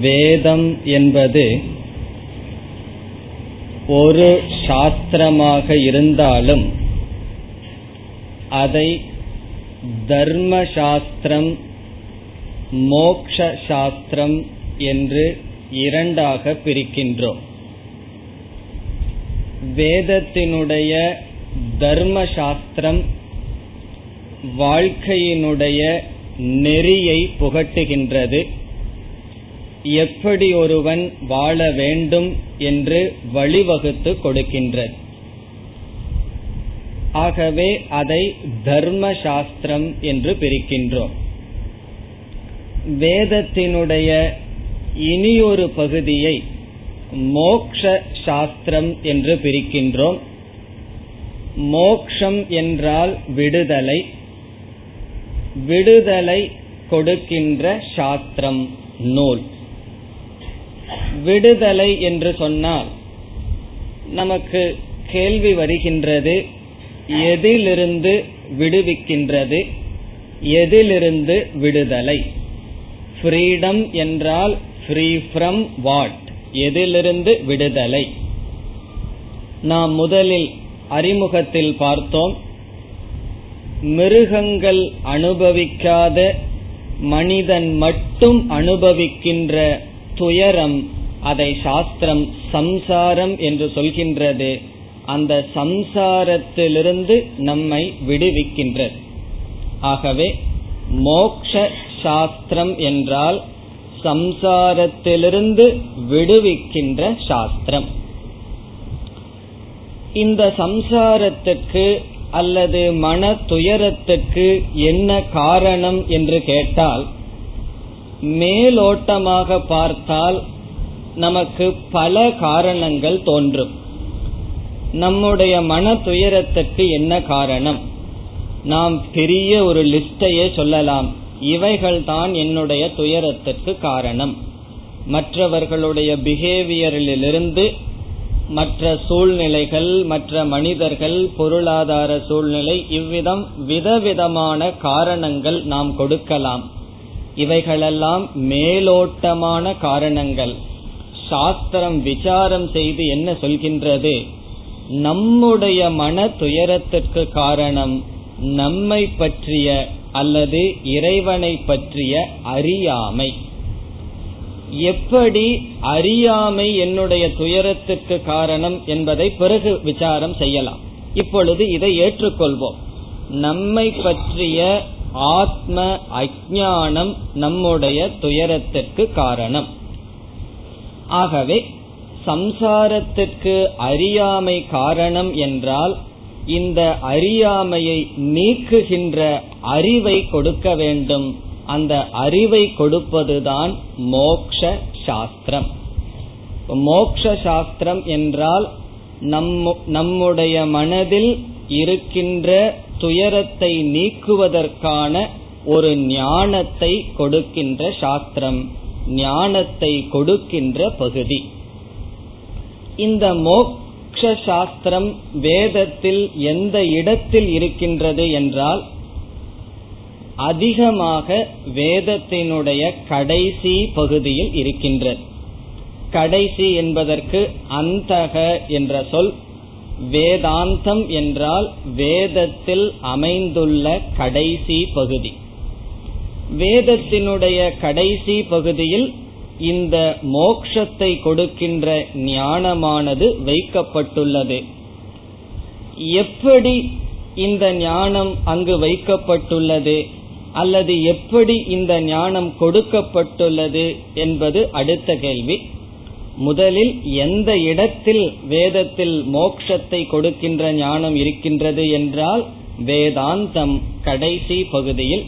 வேதம் என்பது ஒரு சாஸ்திரமாக இருந்தாலும் அதை தர்ம சாஸ்திரம் மோக்ஷ சாஸ்திரம் என்று இரண்டாக பிரிக்கின்றோம். வேதத்தினுடைய தர்ம சாஸ்திரம் வாழ்க்கையினுடைய நெறியை புகட்டுகின்றது. எப்படி ஒருவன் வாழ வேண்டும் என்று வழிவகுத்து கொடுக்கின்றது ஆகவே அதை தர்ம சாஸ்திரம் என்று பிரிக்கின்றோம். வேதத்தினுடைய இனியொரு பகுதியை மோக்ஷ சாஸ்திரம் என்று பிரிக்கின்றோம். மோக்ஷம் என்றால் விடுதலை விடுதலை கொடுக்கின்ற சாஸ்திரம் நூல். விடுதலை என்று சொன்னால் நமக்கு கேள்வி வருகின்றது எதிலிருந்து விடுவிக்கின்றது எதிலிருந்து விடுதலை? ஃப்ரீடம் என்றால் ஃப்ரீ ஃப்ரம் வாட் எதிலிருந்து விடுதலை? நாம் முதலில் அறிமுகத்தில் பார்த்தோம் மிருகங்கள் அனுபவிக்காத மனிதன் மட்டும் அனுபவிக்கின்ற துயரம் அதை சாஸ்திரம் சம்சாரம் என்று சொல்கின்றது. அந்த சம்சாரத்திலிருந்து நம்மை விடுவிக்கின்றது. ஆகவே மோக்ஷ சாஸ்திரம் என்றால் சம்சாரத்திலிருந்து விடுவிக்கின்ற சாஸ்திரம். இந்த சம்சாரத்துக்கு அல்லது மன துயரத்துக்கு என்ன காரணம் என்று கேட்டால் மேலோட்டமாக பார்த்தால் நமக்கு பல காரணங்கள் தோன்றும். நம்முடைய மன துயரத்துக்கு என்ன காரணம்? நாம் பெரிய ஒரு லிஸ்டையே சொல்லலாம். இவைகள் தான் என்னுடைய துயரத்திற்கு காரணம். மற்றவர்களுடைய பிஹேவியரிலிருந்து மற்ற சூழ்நிலைகள் மற்ற மனிதர்கள் பொருளாதார சூழ்நிலை இவ்விதம் விதவிதமான காரணங்கள் நாம் கொடுக்கலாம். இவைகளெல்லாம் மேலோட்டமான காரணங்கள். சாஸ்திரம் விசாரம் செய்து என்ன சொல்கின்றது? நம்முடைய மன துயரத்திற்கு காரணம் நம்மை பற்றிய அல்லது இறைவனை பற்றிய அறியாமை. எப்படி அறியாமை என்னுடைய துயரத்திற்கு காரணம் என்பதை பிறகு விசாரம் செய்யலாம். இப்பொழுது இதை ஏற்றுக்கொள்வோம். நம்மை பற்றிய ஆத்ம அஜானம் நம்முடைய துயரத்திற்கு காரணம். ஆகவே சம்சாரத்திற்கு அறியாமை காரணம் என்றால் இந்த அறியாமையை நீக்குகின்ற அறிவை கொடுக்க வேண்டும். அந்த அறிவை கொடுப்பதுதான் மோக்ஷ சாஸ்திரம் மோக்ஷ சாஸ்திரம் என்றால் நம்முடைய மனதில் இருக்கின்ற துயரத்தை நீக்குவதற்கான ஒரு ஞானத்தை கொடுக்கின்ற சாஸ்திரம். ஞானத்தை கொடுக்கின்ற பகுதி. இந்த மோக்ஷ சாஸ்திரம் வேதத்தில் எந்த இடத்தில் இருக்கின்றது என்றால் அதிகமாக வேதத்தினுடைய கடைசி பகுதியில் இருக்கின்றது. கடைசி என்பதற்கு அந்தக என்ற சொல் வேதாந்தம் என்றால் வேதத்தில் அமைந்துள்ள கடைசி பகுதி. வேதத்தினுடைய கடைசி பகுதியில் இந்த மோக்ஷத்தை கொடுக்கின்ற ஞானமானது வைக்கப்பட்டுள்ளது. எப்படி இந்த ஞானம் அங்கு வைக்கப்பட்டுள்ளது? அல்லது எப்படி இந்த ஞானம் கொடுக்கப்பட்டுள்ளது என்பது அடுத்த கேள்வி. முதலில் எந்த இடத்தில் வேதத்தில் மோக்ஷத்தை கொடுக்கின்ற ஞானம் இருக்கின்றது என்றால் வேதாந்தம் கடைசி பகுதியில்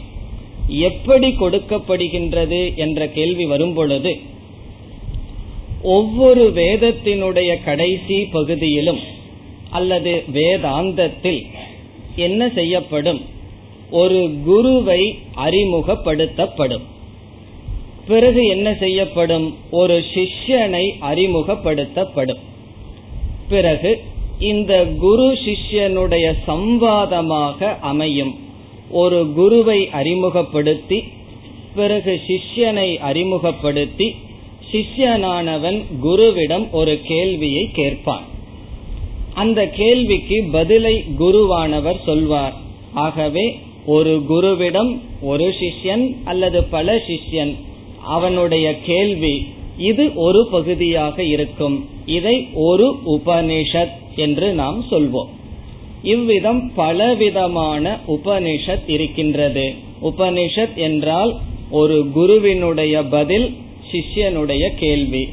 எப்படி கொடுக்கப்படுகின்றது என்ற கேள்வி வரும்பொழுது ஒவ்வொரு வேதத்தினுடைய கடைசி பகுதியிலும் அல்லது வேதாந்தத்தில் என்ன செய்யப்படும்? ஒரு குருவை அறிமுகப்படுத்தப்படும். பிறகு என்ன செய்யப்படும்? ஒரு சிஷ்யனை அறிமுகப்படுத்தப்படும். பிறகு இந்த குரு சிஷ்யனுடைய சம்வாதமாக அமையும். ஒரு குருவை அறிமுகப்படுத்தி பிறகு சிஷ்யனை அறிமுகப்படுத்தி சிஷ்யனானவன் குருவிடம் ஒரு கேள்வியை கேட்பான். அந்த கேள்விக்கு பதிலை குருவானவர் சொல்வார். ஆகவே ஒரு குருவிடம் ஒரு சிஷ்யன் அல்லது பல சிஷ்யன் அவனுடைய கேள்வி இது ஒரு பகுதியாக இருக்கும். இதை ஒரு உபனிஷத் என்று நாம் சொல்வோம். இவ்விதம் பலவிதமான உபனிஷத் இருக்கின்றது. உபனிஷத் என்றால் ஒரு குருவினுடைய பதில் சிஷ்யனுடைய கேள்வி.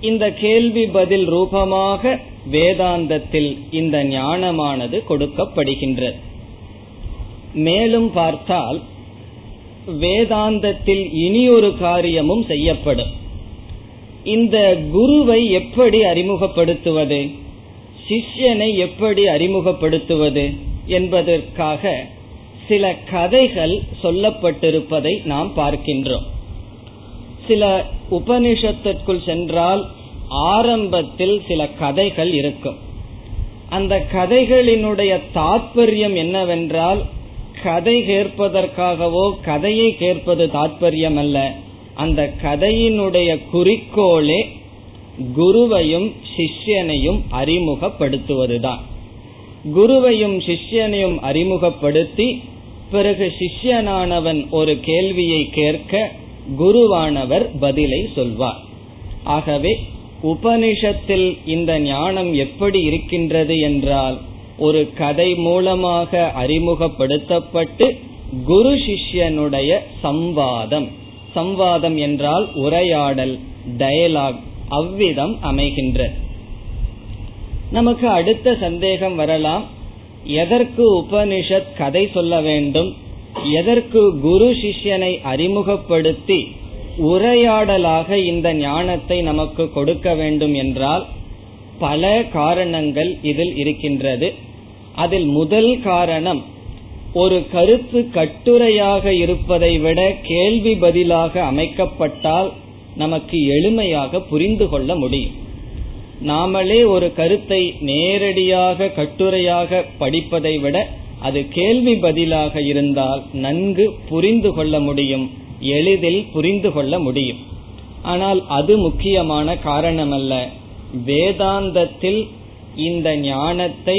இந்த கேள்வி பதில் ரூபமாக வேதாந்தத்தில் இந்த ஞானமானது கொடுக்கப்படுகின்றது. மேலும் பார்த்தால் வேதாந்தத்தில் இனி ஒரு காரியமும் செய்யப்படும். இந்த குருவை எப்படி அறிமுகப்படுத்துவது? சிஷ்யனை எப்படி அறிமுகப்படுத்துவது என்பதற்காக சில கதைகள் சொல்லப்பட்டிருப்பதை நாம் பார்க்கின்றோம். சில உபனிஷத்திற்குள் சென்றால் ஆரம்பத்தில் சில கதைகள் இருக்கும். அந்த கதைகளினுடைய தாற்பயம் என்னவென்றால் கதை கேட்பதற்காகவோ கதையை கேட்பது தாற்பயம் அல்ல அந்த கதையினுடைய குறிக்கோளே குருவையும் சிஷ்யனையும் அறிமுகப்படுத்துவதுதான். குருவையும் சிஷ்யனையும் அறிமுகப்படுத்தி பிறகு சிஷ்யனானவன் ஒரு கேள்வியை கேட்க குருவானவர் பதிலை சொல்வார். ஆகவே உபனிஷத்தில் இந்த ஞானம் எப்படி இருக்கின்றது என்றால் ஒரு கதை மூலமாக அறிமுகப்படுத்தப்பட்டு குரு சிஷ்யனுடைய சம்வாதம். சம்வாதம் என்றால் உரையாடல் டயலாக் அவ்விதம் அமைகின்ற. நமக்கு அடுத்த சந்தேகம் வரலாம். எதற்கு உபனிஷத் கதை சொல்ல வேண்டும்? எதற்கு குரு சிஷ்யனை அறிமுகப்படுத்தி உரையாடலாக இந்த ஞானத்தை நமக்கு கொடுக்க வேண்டும் என்றால் பல காரணங்கள் இதில் இருக்கின்றது. அதில் முதல் காரணம் ஒரு கருத்து கட்டுரையாக இருப்பதை விட கேள்வி பதிலாக அமைக்கப்பட்டால் நமக்கு எளிமையாக புரிந்து கொள்ள முடியும். நாமளே ஒரு கருத்தை நேரடியாக கட்டுரையாக படிப்பதை விட அது கேள்வி பதிலாக இருந்தால் நன்கு புரிந்து கொள்ள முடியும் எளிதில் புரிந்து கொள்ள முடியும். ஆனால் அது முக்கியமான காரணமல்ல. வேதாந்தத்தில் இந்த ஞானத்தை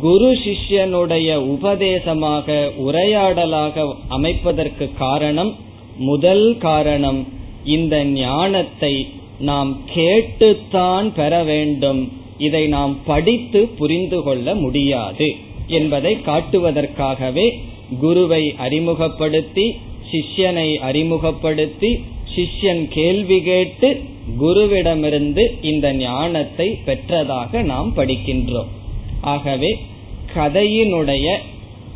குரு சிஷ்யனுடைய உபதேசமாக உரையாடலாக அமைப்பதற்கு காரணம் முதல் காரணம். இந்த ஞானத்தை நாம் கேட்டுத்தான் பெற வேண்டும். இதை நாம் படித்து புரிந்து கொள்ள முடியாது. என்பதை காட்டுவதற்காகவே குருவை அறிமுகப்படுத்தி சிஷ்யனை அறிமுகப்படுத்தி சிஷ்யன் கேள்வி கேட்டு குருவிடமிருந்து இந்த ஞானத்தை பெற்றதாக நாம் படிக்கின்றோம். ஆகவே கதையினுடைய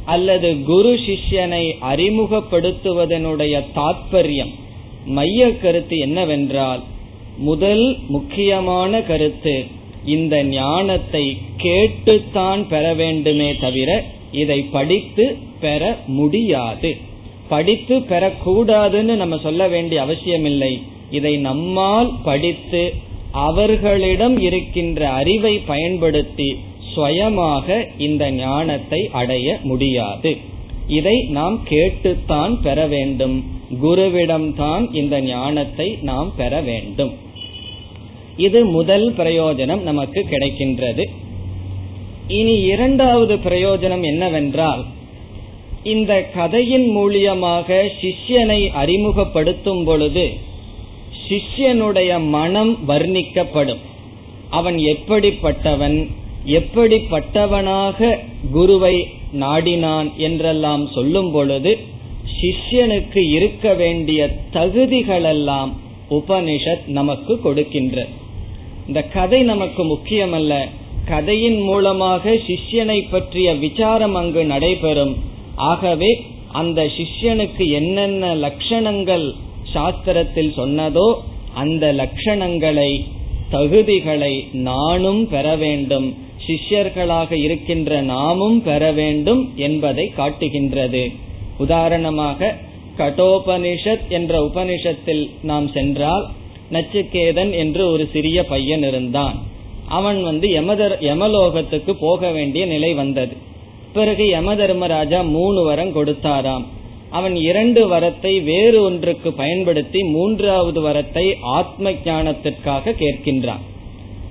அல்லது குரு சிஷ்யனை அறிமுகப்படுத்துவதனுடைய தாற்பயம் மைய கருத்து என்னவென்றால் முதல் முக்கியமான கருத்து இந்த ஞானத்தை கேட்டுத்தான் பெற வேண்டுமே தவிர இதை படித்து பெற முடியாது. படித்து பெறக்கூடாதுன்னு நம்ம சொல்ல வேண்டிய அவசியமில்லை. இதை நம்மால் படித்து அவர்களிடம் இருக்கின்ற அறிவை பயன்படுத்தி சுயமாக இந்த ஞானத்தை அடைய முடியாது. இதை நாம் கேட்டுத்தான் பெற வேண்டும். குருவிடம்தான் இந்த ஞானத்தை நாம் பெற வேண்டும். இது முதல் பிரயோஜனம் நமக்கு கிடைக்கின்றது. இனி இரண்டாவது பிரயோஜனம் என்னவென்றால் இந்த கதையின் மூலியமாக சிஷ்யனை அறிமுகப்படுத்தும் பொழுது சிஷ்யனுடைய மனம் வர்ணிக்கப்படும். அவன் எப்படிப்பட்டவன்? எப்படிப்பட்டவனாக குருவை நாடினான் என்றெல்லாம் சொல்லும் பொழுது சிஷ்யனுக்கு இருக்க வேண்டிய தகுதிகளெல்லாம் உபனிஷத் நமக்கு கொடுக்கின்ற. இந்த கதை நமக்கு முக்கியமல்ல. கதையின் மூலமாக சிஷ்யனை பற்றிய விசாரம் அங்கு நடைபெறும். ஆகவே அந்த சிஷ்யனுக்கு என்னென்ன லட்சணங்கள் சாஸ்திரத்தில் சொன்னதோ அந்த லட்சணங்களை தகுதிகளை நானும் பெற வேண்டும். சிஷ்யர்களாக இருக்கின்ற நாமும் பெற வேண்டும் என்பதை காட்டுகின்றது. உதாரணமாக கடோபனிஷத் என்ற உபனிஷத்தில் நாம் சென்றால் நச்சுக்கேதன் என்று ஒரு சிறிய பையன் இருந்தான். அவன் வந்து யமதர் யமலோகத்துக்கு போக வேண்டிய நிலை வந்தது. பிறகு யம தர்மராஜா மூணு வரம் கொடுத்தாராம். அவன் இரண்டு வரத்தை வேறு ஒன்றுக்கு பயன்படுத்தி மூன்றாவது வரத்தை ஆத்ம ஞானத்திற்காக கேட்கின்றான்.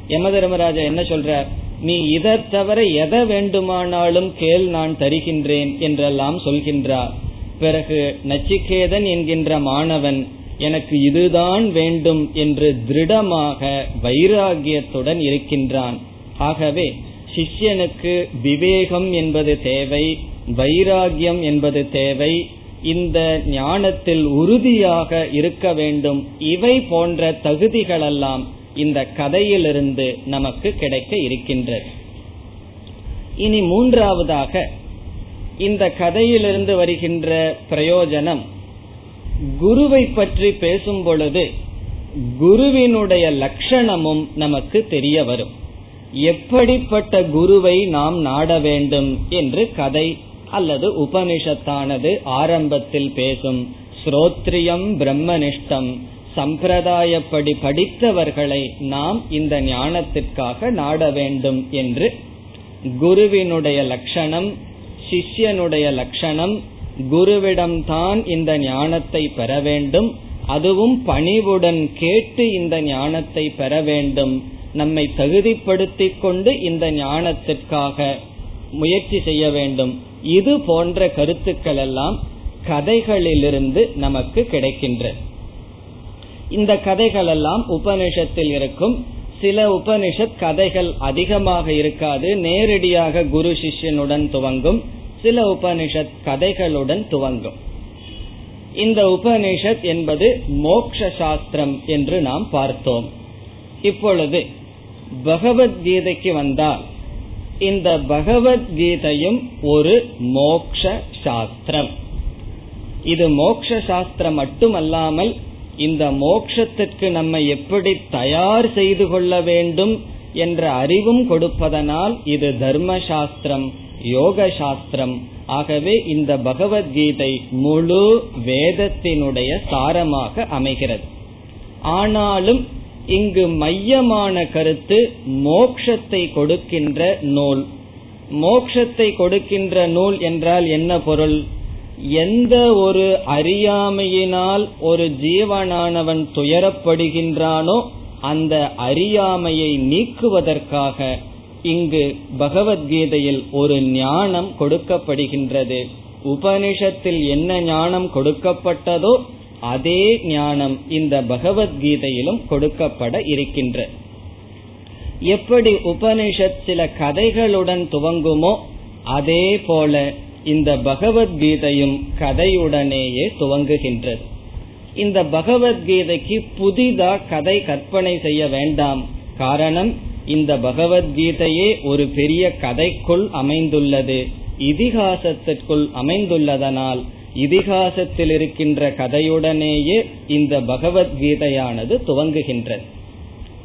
யமதர்மராஜா என்ன சொல்றார்? நீ இதை தவிர எதை வேண்டுமானாலும் கேள் நான் தருகின்றேன் என்றெல்லாம் சொல்கின்றார். பிறகு நச்சிகேதன் என்கின்ற மாணவன் எனக்கு இதுதான் வேண்டும் என்று திருடமாக வைராகியத்துடன் இருக்கின்றான். ஆகவே சிஷ்யனுக்கு விவேகம் என்பது தேவை வைராகியம் என்பது தேவை இந்த ஞானத்தில் உறுதியாக இருக்க வேண்டும். இவை போன்ற தகுதிகளெல்லாம் இந்த கதையிலிருந்து நமக்கு கிடைக்க இருக்கின்றது. இனி மூன்றாவதாக இந்த கதையிலிருந்து வருகின்ற பிரயோஜனம் குருவை பற்றி பேசும் பொழுது குருவினுடைய லட்சணமும் நமக்கு தெரிய வரும். எப்படிப்பட்ட குருவை நாம் நாட வேண்டும் என்று கதை அல்லது உபனிஷத்தானது ஆரம்பத்தில் பேசும் ஸ்ரோத்ரியம் பிரம்மனிஷ்டம் சம்பிரதாயப்படி படித்தவர்களை நாம் இந்த ஞானத்திற்காக நாட வேண்டும் என்று குருவினுடைய லட்சணம் சிஷ்யனுடைய லட்சணம் குருவிடம்தான் இந்த ஞானத்தை பெற வேண்டும். அதுவும் பணிவுடன் கேட்டு இந்த ஞானத்தை பெற வேண்டும். நம்மை தகுதிப்படுத்திக் கொண்டு இந்த ஞானத்திற்காக முயற்சி செய்ய வேண்டும். இது போன்ற கருத்துக்கள் எல்லாம் கதைகளிலிருந்து நமக்கு கிடைக்கின்றது இந்த கதைகள் எல்லாம் உபனிஷத்தில் இருக்கும். சில உபனிஷத் கதைகள் அதிகமாக இருக்காது. நேரடியாக குரு சிஷ்யனுடன் துவங்கும். சில உபனிஷத் கதைகளுடன் துவங்கும். இந்த உபனிஷத் என்பது மோக்ஷ சாஸ்திரம் என்று நாம் பார்த்தோம். இப்பொழுது பகவத்கீதைக்கு வந்தால் இந்த பகவத்கீதையும் ஒரு மோக்ஷ சாஸ்திரம். இது மோக்ஷ சாஸ்திரம் மட்டுமல்லாமல் இந்த மோக்ஷத்திற்கு நம்ம எப்படி தயார் செய்து கொள்ள வேண்டும் என்ற அறிவும் கொடுப்பதனால் இது தர்ம சாஸ்திரம் யோக சாஸ்திரம் ஆகவே இந்த பகவத்கீதை முழு வேதத்தினுடைய சாரமாக அமைகிறது. ஆனாலும் இங்கு மையமான கருத்து மோக்ஷத்தை கொடுக்கின்ற நூல். மோக்ஷத்தை கொடுக்கின்ற நூல் என்றால் என்ன பொருள்? எந்த ஒரு அறியாமையினால் ஒரு ஜீவனானவன் துயரப்படுகின்றானோ அந்த அறியாமையை நீக்குவதற்காக இங்கு பகவத்கீதையில் ஒரு ஞானம் கொடுக்கப்படுகின்றது. உபனிஷத்தில் என்ன ஞானம் கொடுக்கப்பட்டதோ அதே ஞானம் இந்த பகவத்கீதையிலும் கொடுக்கப்பட இருக்கின்ற. எப்படி உபனிஷத் சில கதைகளுடன் துவங்குமோ அதே போல இந்த பகவத்கீதையும் கதையுடனேயே துவங்குகின்றது. இந்த பகவத்கீதைக்கு புதிதா கதை கற்பனை செய்ய வேண்டாம். காரணம் இந்த பகவத்கீதையே ஒரு பெரிய கதைக்குள் அமைந்துள்ளது. இதிகாசத்திற்குள் அமைந்துள்ளதனால் இதிகாசத்தில் இருக்கின்ற கதையுடனேயே இந்த பகவத்கீதையானது துவங்குகின்றது.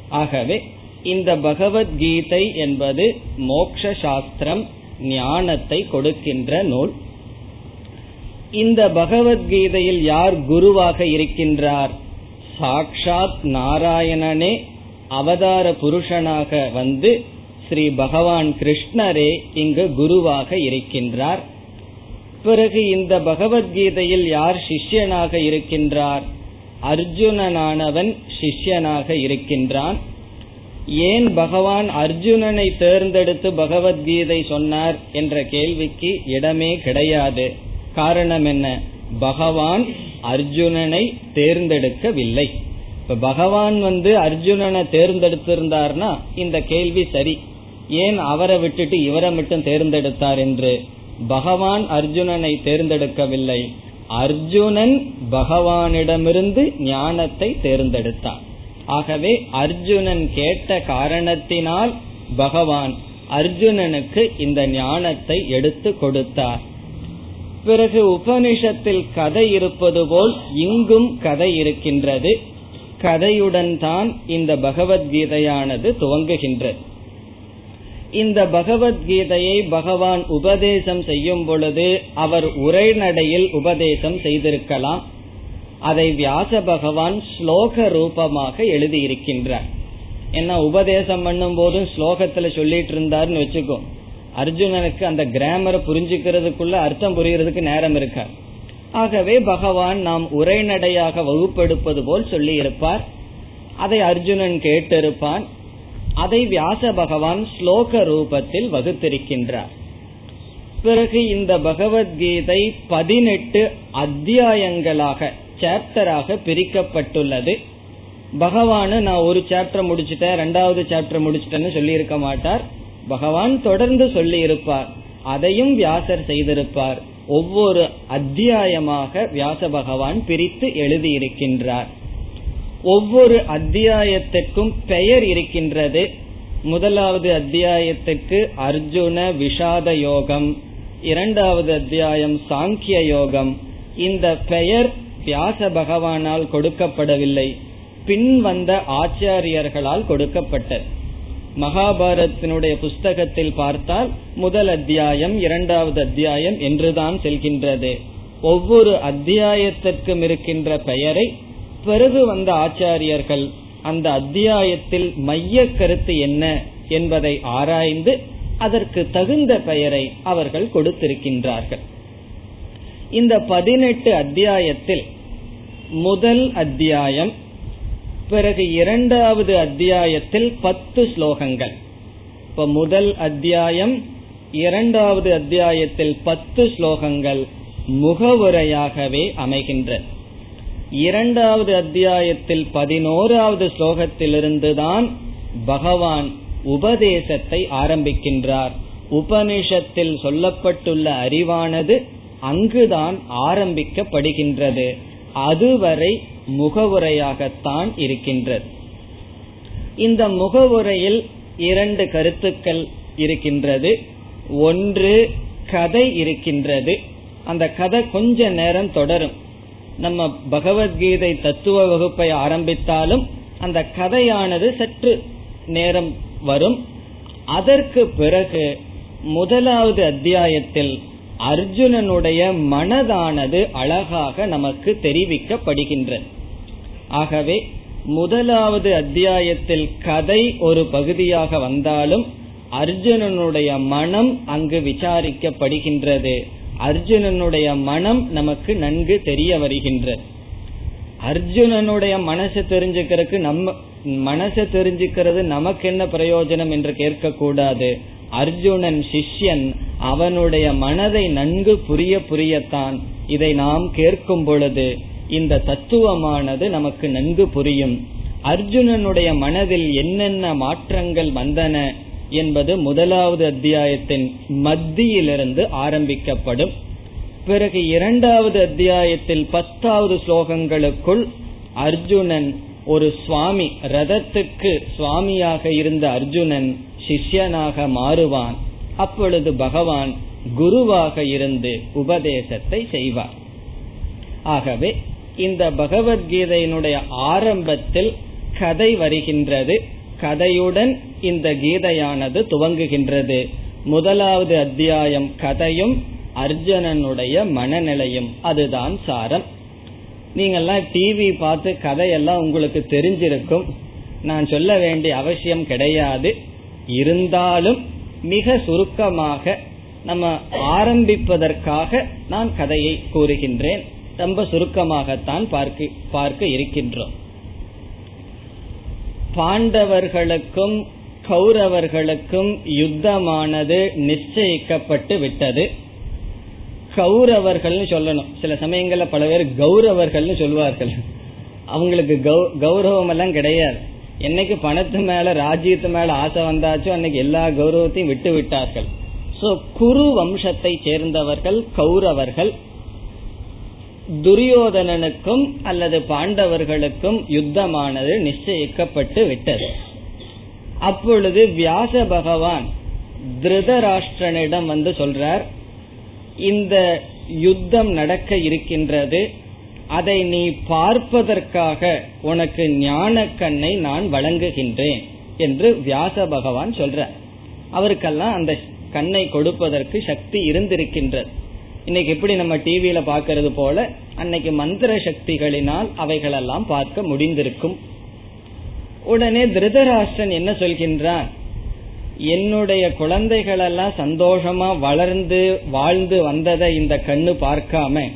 ஆகவே இந்த பகவத்கீதை என்பது மோக்ஷ சாஸ்திரம் ஞானத்தை கொடுக்கின்ற நூல். இந்த பகவத்கீதையில் யார் குருவாக இருக்கின்றார்? சாக்ஷாத் நாராயணனே அவதார புருஷனாக வந்து ஸ்ரீ பகவான் கிருஷ்ணரே இங்கு குருவாக இருக்கின்றார். பிறகு இந்த பகவத்கீதையில் யார் சிஷ்யனாக இருக்கின்றார்? அர்ஜுனனானவன் சிஷ்யனாக இருக்கின்றான். ஏன் பகவான் அர்ஜுனனை தேர்ந்தெடுத்து பகவத்கீதை சொன்னார் என்ற கேள்விக்கு இடமே கிடையாது. காரணம் என்ன? பகவான் அர்ஜுனனை தேர்ந்தெடுக்கவில்லை. இப்ப பகவான் வந்து அர்ஜுனனை தேர்ந்தெடுத்திருந்தார்னா இந்த கேள்வி சரி. ஏன் அவரை விட்டுட்டு இவரை மட்டும் தேர்ந்தெடுத்தார் என்று? பகவான் அர்ஜுனனை தேர்ந்தெடுக்கவில்லை. அர்ஜுனன் பகவானிடமிருந்து ஞானத்தை தேர்ந்தெடுத்தான். ஆகவே அர்ஜுனன் கேட்ட காரணத்தினால் பகவான் அர்ஜுனனுக்கு இந்த ஞானத்தை எடுத்து கொடுத்தார். பிறகு உபனிஷத்தில் கதை இருப்பது போல் இங்கும் கதை இருக்கின்றது. கதையுடன் தான் இந்த பகவத்கீதையானது துவங்குகின்றது. இந்த பகவத்கீதையை பகவான் உபதேசம் செய்யும் பொழுது அவர் உரைநடையில் உபதேசம் செய்திருக்கலாம். அதை வியாச பகவான் ஸ்லோக ரூபமாக எழுதியிருக்கின்றார். ஏன்னா உபதேசம் பண்ணும் போதும் ஸ்லோகத்துல சொல்லிட்டு இருந்தாருன்னு வச்சுக்கோ. அர்ஜுனனுக்கு அந்த கிராமரை புரிஞ்சுக்கிறதுக்குள்ள அர்த்தம் புரியறதுக்கு நேரம் இருக்கார் ஆகவே பகவான் நாம் உரைநடையாக வகுப்பெடுப்பது போல் சொல்லி இருப்பார் அதை அர்ஜுனன் கேட்டிருப்பான். அதை வியாச பகவான் ஸ்லோக ரூபத்தில் வகுத்திருக்கின்றார். பிறகு இந்த பகவத்கீதை பதினெட்டு அத்தியாயங்களாக சாப்டராக பிரிக்கப்பட்டுள்ளது. பகவானு நான் ஒரு சாப்டர் முடிச்சுட்டேன் ரெண்டாவது சாப்டர் முடிச்சிட்டேன்னு சொல்லி இருக்க மாட்டார். பகவான் தொடர்ந்து சொல்லி இருப்பார் அதையும் வியாசர் செய்திருப்பார். ஒவ்வொரு அத்தியாயமாக வியாச பகவான் பிரித்து எழுதியிருக்கின்றார். ஒவ்வொரு அத்தியாயத்திற்கும் பெயர் இருக்கின்றது. முதலாவது அத்தியாயத்துக்கு அர்ஜுன விஷாத யோகம் இரண்டாவது அத்தியாயம் சாங்கிய யோகம். இந்த பெயர் வியாச பகவானால் கொடுக்கப்படவில்லை. பின் வந்த ஆச்சாரியர்களால் கொடுக்கப்பட்டது. மகாபாரத்தினுடைய புஸ்தகத்தில் பார்த்தால் முதல் அத்தியாயம் இரண்டாவது அத்தியாயம் என்றுதான் செல்கின்றது. ஒவ்வொரு அத்தியாயத்திற்கும் இருக்கின்ற பெயரை பிறகு வந்த ஆச்சாரியர்கள் அந்த அத்தியாயத்தில் மைய கருத்து என்ன என்பதை ஆராய்ந்து அதற்கு தகுந்த பெயரை அவர்கள் கொடுத்திருக்கின்றார்கள். இந்த பதினெட்டு அத்தியாயத்தில் முதல் அத்தியாயம் பிறகு இரண்டாவது அத்தியாயத்தில் பத்து ஸ்லோகங்கள். இப்ப முதல் அத்தியாயம் இரண்டாவது அத்தியாயத்தில் பத்து ஸ்லோகங்கள் முகவுரையாகவே அமைகின்றன இரண்டாவது அத்தியாயத்தில் பதினோராவது ஸ்லோகத்திலிருந்துதான் பகவான் உபதேசத்தை ஆரம்பிக்கின்றார். உபனிஷத்தில் சொல்லப்பட்டுள்ள அறிவானது அங்குதான் ஆரம்பிக்கப்படுகின்றது. அதுவரை முகவுரையாகத்தான் இருக்கின்றது. இந்த முகவுரையில் இரண்டு கருத்துக்கள் இருக்கின்றது. ஒன்று கதை இருக்கின்றது. அந்த கதை கொஞ்ச நேரம் தொடரும். நம்ம பகவத்கீதை தத்துவ வகுப்பை ஆரம்பித்தாலும் அந்த கதையானது சற்று நேரம் வரும். அதற்கு பிறகு முதலாவது அத்தியாயத்தில் அர்ஜுனனுடைய மனதானது அழகாக நமக்கு தெரிவிக்கப்படுகின்றது. ஆகவே முதலாவது அத்தியாயத்தில் கதை ஒரு பகுதியாக வந்தாலும் அர்ஜுனனுடைய மனம் அங்கு விசாரிக்கப்படுகின்றது. அர்ஜுனனுடைய மனம் நமக்கு நன்கு தெரிய வருகின்றது. அர்ஜுனனுடைய மனசை தெரிஞ்சுக்கிறதுக்கு நம்ம மனசை தெரிஞ்சுக்கிறது நமக்கு என்ன பிரயோஜனம் என்று கேட்கக்கூடாது. அர்ஜுனன் சிஷ்யன் அவனுடைய மனதை நன்கு புரிய புரியத்தான். இதை நாம் கேட்கும் பொழுது இந்த தத்துவமானது நமக்கு நன்கு புரியும். அர்ஜுனனுடைய மனதில் என்னென்ன மாற்றங்கள் வந்தன என்பது முதலாவது அத்தியாயத்தின் மத்தியிலிருந்து ஆரம்பிக்கப்படும். பிறகு இரண்டாவது அத்தியாயத்தில் பத்தாவது ஸ்லோகங்களுக்குள் அர்ஜுனன் ஒரு சுவாமி ரதத்துக்கு சுவாமியாக இருந்த அர்ஜுனன் சிஷ்யனாக மாறுவான். அப்பொழுது பகவான் குருவாக இருந்து உபதேசத்தை செய்வார். ஆகவே இந்த பகவத்கீதையினுடைய ஆரம்பத்தில் கதை வருகின்றது. கதையுடன் இந்த கீதையானது துவங்குகின்றது. முதலாவது அத்தியாயம் கதையும் அர்ஜுனனுடைய மனநிலையும். அதுதான் சாரம். நீங்கள்லாம் டிவி பார்த்து கதையெல்லாம் உங்களுக்கு தெரிஞ்சிருக்கும். நான் சொல்ல வேண்டிய அவசியம் கிடையாது. இருந்தாலும் மிக சுருக்கமாக நம்ம ஆரம்பிப்பதற்காக நான் கதையை கூறுகின்றேன். ரொம்ப சுருக்கமாகத்தான் பார்க்க பார்க்க இருக்கின்றோம். பாண்டவர்களுக்கும் கௌரவர்களுக்கும் யுத்தமானது நிச்சயிக்கப்பட்டு விட்டது. கௌரவர்கள்னு சொல்லணும். சில சமயங்கள்ல பல பேர் கௌரவர்கள்னு சொல்லுவார்கள். அவங்களுக்கு கௌரவம் எல்லாம் கிடையாது. என்னைக்கு பணத்து மேல ராஜ்யத்து மேல ஆசை வந்தாச்சோ அன்னைக்கு எல்லா கௌரவத்தையும் விட்டு விட்டார்கள். சோ குரு வம்சத்தை சேர்ந்தவர்கள் கௌரவர்கள் துரியோதனனுக்கும் அல்லது பாண்டவர்களுக்கும் யுத்தமானது நிச்சயிக்கப்பட்டு விட்டது. அப்பொழுது வியாச பகவான் திருதராஷ்டிரனிடம் வந்து சொல்றார் இந்த யுத்தம் நடக்க இருக்கின்றது அதை நீ பார்ப்பதற்காக உனக்கு ஞான கண்ணை நான் வழங்குகின்றேன் என்று வியாச பகவான் சொல்ற அவருக்கெல்லாம் அந்த கண்ணை கொடுப்பதற்கு சக்தி இருந்திருக்கின்றது. இன்னைக்கு எப்படி நம்ம டிவியில பாக்கிறது போல அன்னைக்கு மந்திர சக்திகளினால் அவைகளெல்லாம் பார்க்க முடிந்திருக்கும். உடனே திருதராஷ்டிரன் என்ன சொல்கின்றான்? என்னுடைய குழந்தைகள் எல்லாம் சந்தோஷமா வளர்ந்து வாழ்ந்து வந்ததை இந்த கண்ணு பார்க்காம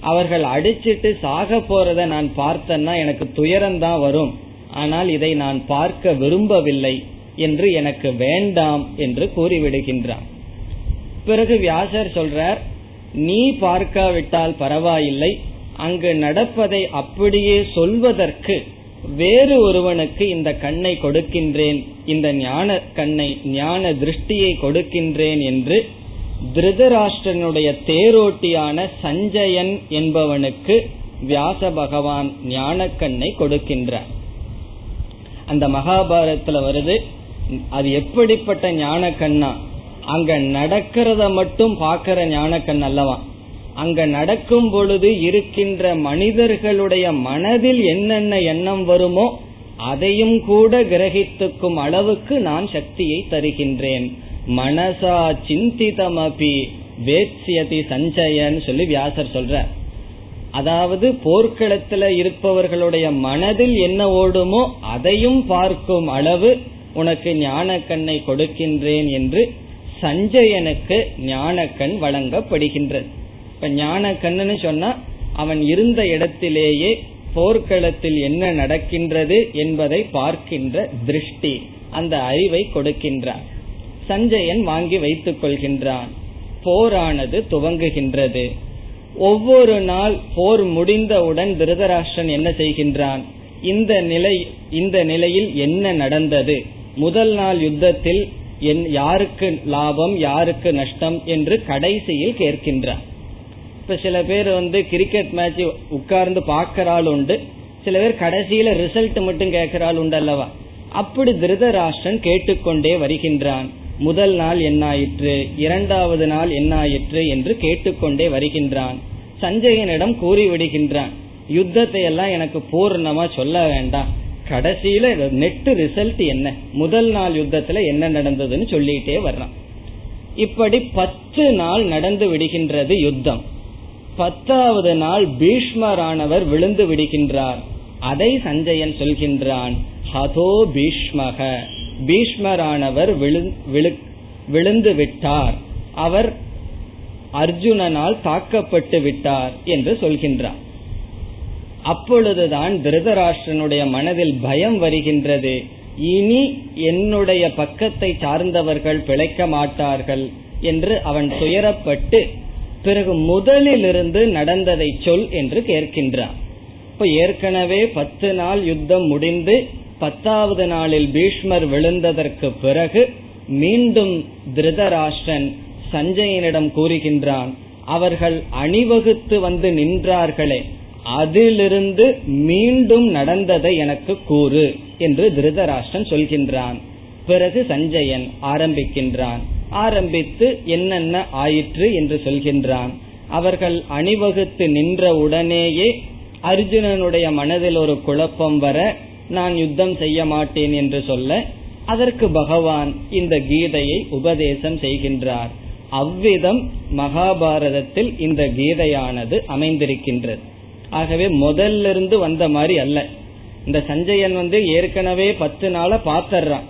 அவர்கள் அடிச்சிட்டு சாக போறத நான் பார்த்தேன்னா எனக்கு துயரம்தான் வரும். ஆனால் இதை நான் பார்க்க விரும்பவில்லை என்று எனக்கு வேண்டாம் என்று கூறிவிடுகின்றான். பிறகு வியாசர் சொல்றார் நீ பார்க்காவிட்டால் பரவாயில்லை. அங்கு நடப்பதை அப்படியே சொல்வதற்கு வேறு ஒருவனுக்கு இந்த கண்ணை கொடுக்கின்றேன். இந்த ஞான கண்ணை ஞான திருஷ்டியை கொடுக்கின்றேன் என்று திருதராஷ்டிரனுடைய தேரோட்டியான சஞ்சயன் என்பவனுக்கு வியாச பகவான் ஞானக்கண்ணை கொடுக்கின்றார். அந்த மகாபாரதத்துல வருது அது எப்படிப்பட்ட ஞானக்கண்ணா? அங்க நடக்கிறத மட்டும் பாக்கிற ஞானக்கண் அல்லவா? அங்க நடக்கும் பொழுது இருக்கின்ற மனிதர்களுடைய மனதில் என்னென்ன எண்ணம் வருமோ அதையும் கூட கிரகித்துக்கும் அளவுக்கு நான் சக்தியை தருகின்றேன். மனசா சிந்திதமபி வேட்சியதி சஞ்சயன்னு சொல்லி வியாசர் சொல்ற அதாவது போர்க்களத்துல இருப்பவர்களுடைய மனதில் என்ன ஓடுமோ அதையும் பார்க்கும் அளவு உனக்கு ஞான கண்ணை கொடுக்கின்றேன் என்று சஞ்சயனுக்கு ஞானக்கண் வழங்கப்படுகின்றது. இப்ப ஞான கண்ணுன்னு சொன்னா அவன் இருந்த இடத்திலேயே போர்க்களத்தில் என்ன நடக்கின்றது என்பதை பார்க்கின்ற திருஷ்டி அந்த அறிவை கொடுக்கின்றான் சஞ்சயன் வாங்கி வைத்துக் கொள்கின்றான். போரானது துவங்குகின்றது. ஒவ்வொரு நாள் போர் முடிந்தவுடன் திருதராஷ்டிரன் என்ன செய்கின்றான்? இந்த நிலை இந்த நிலையில் என்ன நடந்தது? முதல் நாள் யுத்தத்தில் யாருக்கு லாபம் யாருக்கு நஷ்டம் என்று கடைசியில் கேட்கின்றான். இப்ப சில பேர் வந்து கிரிக்கெட் மேட்ச் உட்கார்ந்து பார்க்கறாள் உண்டு. சில பேர் கடைசியில ரிசல்ட் மட்டும் கேட்கிறாள் உண்டு அல்லவா? அப்படி திருதராஷ்டிரன் கேட்டுக்கொண்டே வருகின்றான். முதல் நாள் என்னாயிற்று? இரண்டாவது நாள் என்னாயிற்று என்று கேட்டுக்கொண்டே வருகின்றான். சஞ்சயனிடம் கூறிவிடுகின்றான் யுத்தத்தை எல்லாம் எனக்கு பூர்ணமா சொல்ல வேண்டாம். கடைசியில நெட்டு ரிசல்ட் என்ன? முதல் நாள் யுத்தத்துல என்ன நடந்ததுன்னு சொல்லிட்டே வர்றான். இப்படி பத்து நாள் நடந்து விடுகின்றது யுத்தம். பத்தாவது நாள் பீஷ்மரானவர் விழுந்து விடுகின்றார். அதை சஞ்சயன் சொல்கின்றான் ஹதோ பீஷ்மக. பீஷ்மரானவர் விழுந்து விட்டார் அவர் அர்ஜுனனால் தாக்கப்பட்டு விட்டார் என்று சொல்கின்றார். அப்பொழுதுதான் திருதராஷ்டிரனுடைய மனதில் பயம் வருகின்றது. இனி என்னுடைய பக்கத்தை சார்ந்தவர்கள் பிழைக்க மாட்டார்கள் என்று அவன் துயரப்பட்டு பிறகு முதலிலிருந்து நடந்ததை சொல் என்று கேட்கின்றான். இப்ப ஏற்கனவே பத்து நாள் யுத்தம் முடிந்து பத்தாவது நாளில் பீஷ்மர் விழுந்ததற்கு பிறகு மீண்டும் திருதராஷ்டிரன் சஞ்சயனிடம் கூறுகின்றான் அவர்கள் அணிவகுத்து வந்து நின்றார்களே அதிலிருந்து மீண்டும் நடந்ததை எனக்கு கூறு என்று திருதராஷ்டிரன் சொல்கின்றான். பிறகு சஞ்சயன் ஆரம்பிக்கின்றான். ஆரம்பித்து என்னென்ன ஆயிற்று என்று சொல்கின்றான். அவர்கள் அணிவகுத்து நின்ற உடனேயே அர்ஜுனனுடைய மனதில் ஒரு குழப்பம் வர நான் யுத்தம் செய்ய மாட்டேன் என்று சொல்ல அதற்கு பகவான் இந்த கீதையை உபதேசம் செய்கின்றார். அவ்விதம் மகாபாரதத்தில் இந்த கீதையானது அமைந்திருக்கின்றது. ஆகவே முதல்ல இருந்து வந்த மாதிரி அல்ல. இந்த சஞ்சயன் வந்து ஏற்கனவே பத்து நாள பாத்துறான்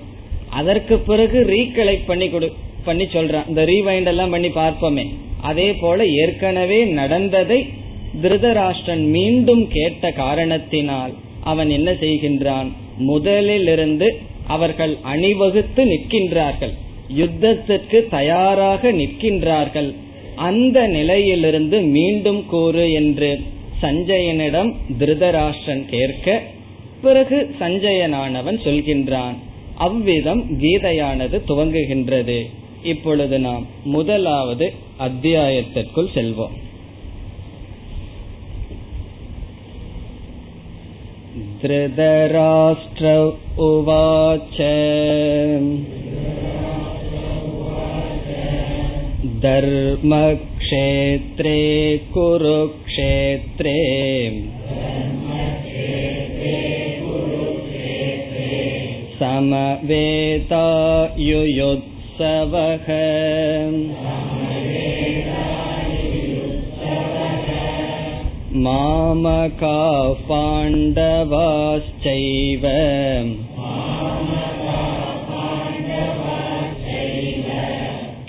அதற்கு பிறகு ரீகலெக்ட் பண்ணி கொடு பண்ணி சொல்றான். இந்த ரீவைண்ட் எல்லாம் பண்ணி பார்ப்போமே. அதே போல ஏற்கனவே நடந்ததை திருதராஷ்டிரன் மீண்டும் கேட்ட காரணத்தினால் அவன் என்ன செய்கின்றான்? முதலிலிருந்து அவர்கள் அணிவகுத்து நிற்கின்றார்கள். யுத்தத்திற்கு தயாராக நிற்கின்றார்கள். அந்த நிலையிலிருந்து மீண்டும் கூறு என்று சஞ்சயனிடம் திருதராஷ்டிரன் கேட்க பிறகு சஞ்சயனானவன் சொல்கின்றான் அவ்விதம் கீதையானது துவங்குகின்றது. இப்பொழுது நாம் முதலாவது அத்தியாயத்திற்குள் செல்வோம். धृतराष्ट्र उवाच धर्मक्षेत्रे कुरुक्षेत्रे समवेतायुयुत्सवः मामका पाण्डवाश्चैव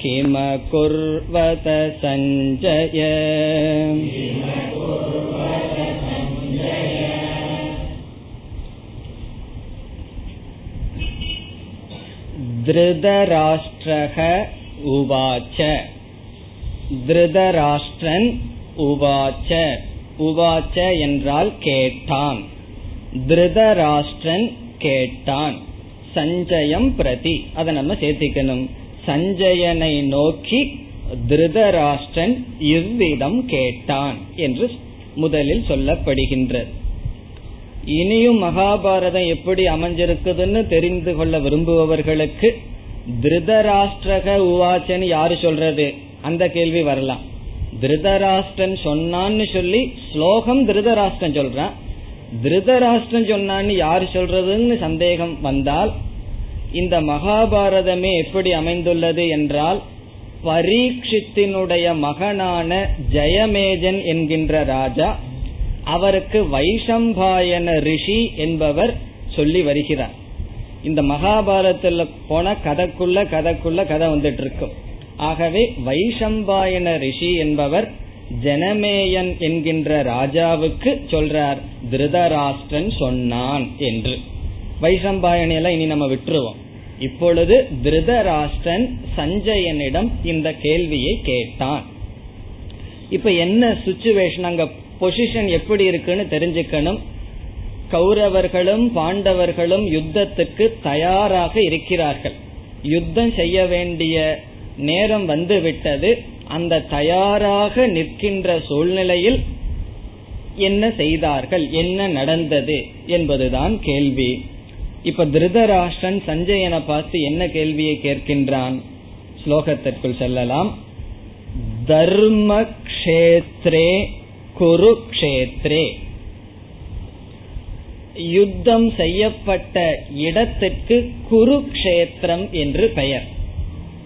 किमकुर्वत सञ्जय திருதராஷ்டிரக உவாச்ச. திருதராஷ்டிரன் உவாச்ச. உவாச்ச என்றால் கேட்டான். திருதராஷ்டிரன் கேட்டான். சஞ்சயம் பிரதி. அதை நம்ம சேர்த்திக்கணும். சஞ்சயனை நோக்கி திருதராஷ்டிரன் இவ்விதம் கேட்டான் என்று முதலில் சொல்லப்படுகின்றது இனியும் மகாபாரதம் எப்படி அமைஞ்சிருக்குதுன்னு தெரிந்து கொள்ள விரும்புபவர்களுக்கு திருதராஷ்டிரக உவாச்சன்னு யாரு சொல்றது? அந்த கேள்வி வரலாம். திருதராஷ்டன் சொன்னான்னு சொல்லி ஸ்லோகம் திருதராஷ்டன் சொல்றான் திருதராஷ்டன் சொன்னான்னு யார் சொல்றதுன்னு சந்தேகம் வந்தால் இந்த மகாபாரதமே எப்படி அமைந்துள்ளது என்றால் பரீட்சித்தினுடைய மகனான ஜெயமேஜன் என்கின்ற ராஜா அவருக்கு வைஷம்பாயன ரிஷி என்பவர் சொல்லி வருகிறார். இந்த மகாபாரதத்துல போன கதைக்குள்ள கதைக்குள்ள கதை வந்துட்டு இருக்கும். ஆகவே வைஷம்பாயன ரிஷி என்பவர் ஜனமேயன் என்கின்ற ராஜாவுக்கு சொல்றார் திருதராஷ்டிரன் சொன்னான் என்று. வைசம்பாயனையெல்லாம் இனி நம்ம விட்டுருவோம். இப்பொழுது திருதராஷ்டிரன் சஞ்சயனிடம் இந்த கேள்வியை கேட்டான். இப்ப என்ன சுச்சுவேஷன் அங்க பொசிஷன் எப்படி இருக்குன்னு தெரிஞ்சுக்கணும். கௌரவர்களும் பாண்டவர்களும் யுத்தத்துக்கு தயாராக இருக்கிறார்கள். யுத்தம் செய்ய வேண்டிய நேரம் வந்து விட்டது அந்த தயாராக நிற்கின்ற சூழ்நிலையில் என்ன செய்தார்கள் என்ன நடந்தது என்பதுதான் கேள்வி. இப்ப திருதராஷ்டிரன் சஞ்சயனை பார்த்து என்ன கேள்வியை கேட்கின்றான்? ஸ்லோகத்திற்குள் செல்லலாம். தர்ம கஷேத்ரே குருக்ஷேத்ரே. யுத்தம் செய்யப்பட்ட இடத்திற்கு குருக்ஷேத்திரம் என்று பெயர்.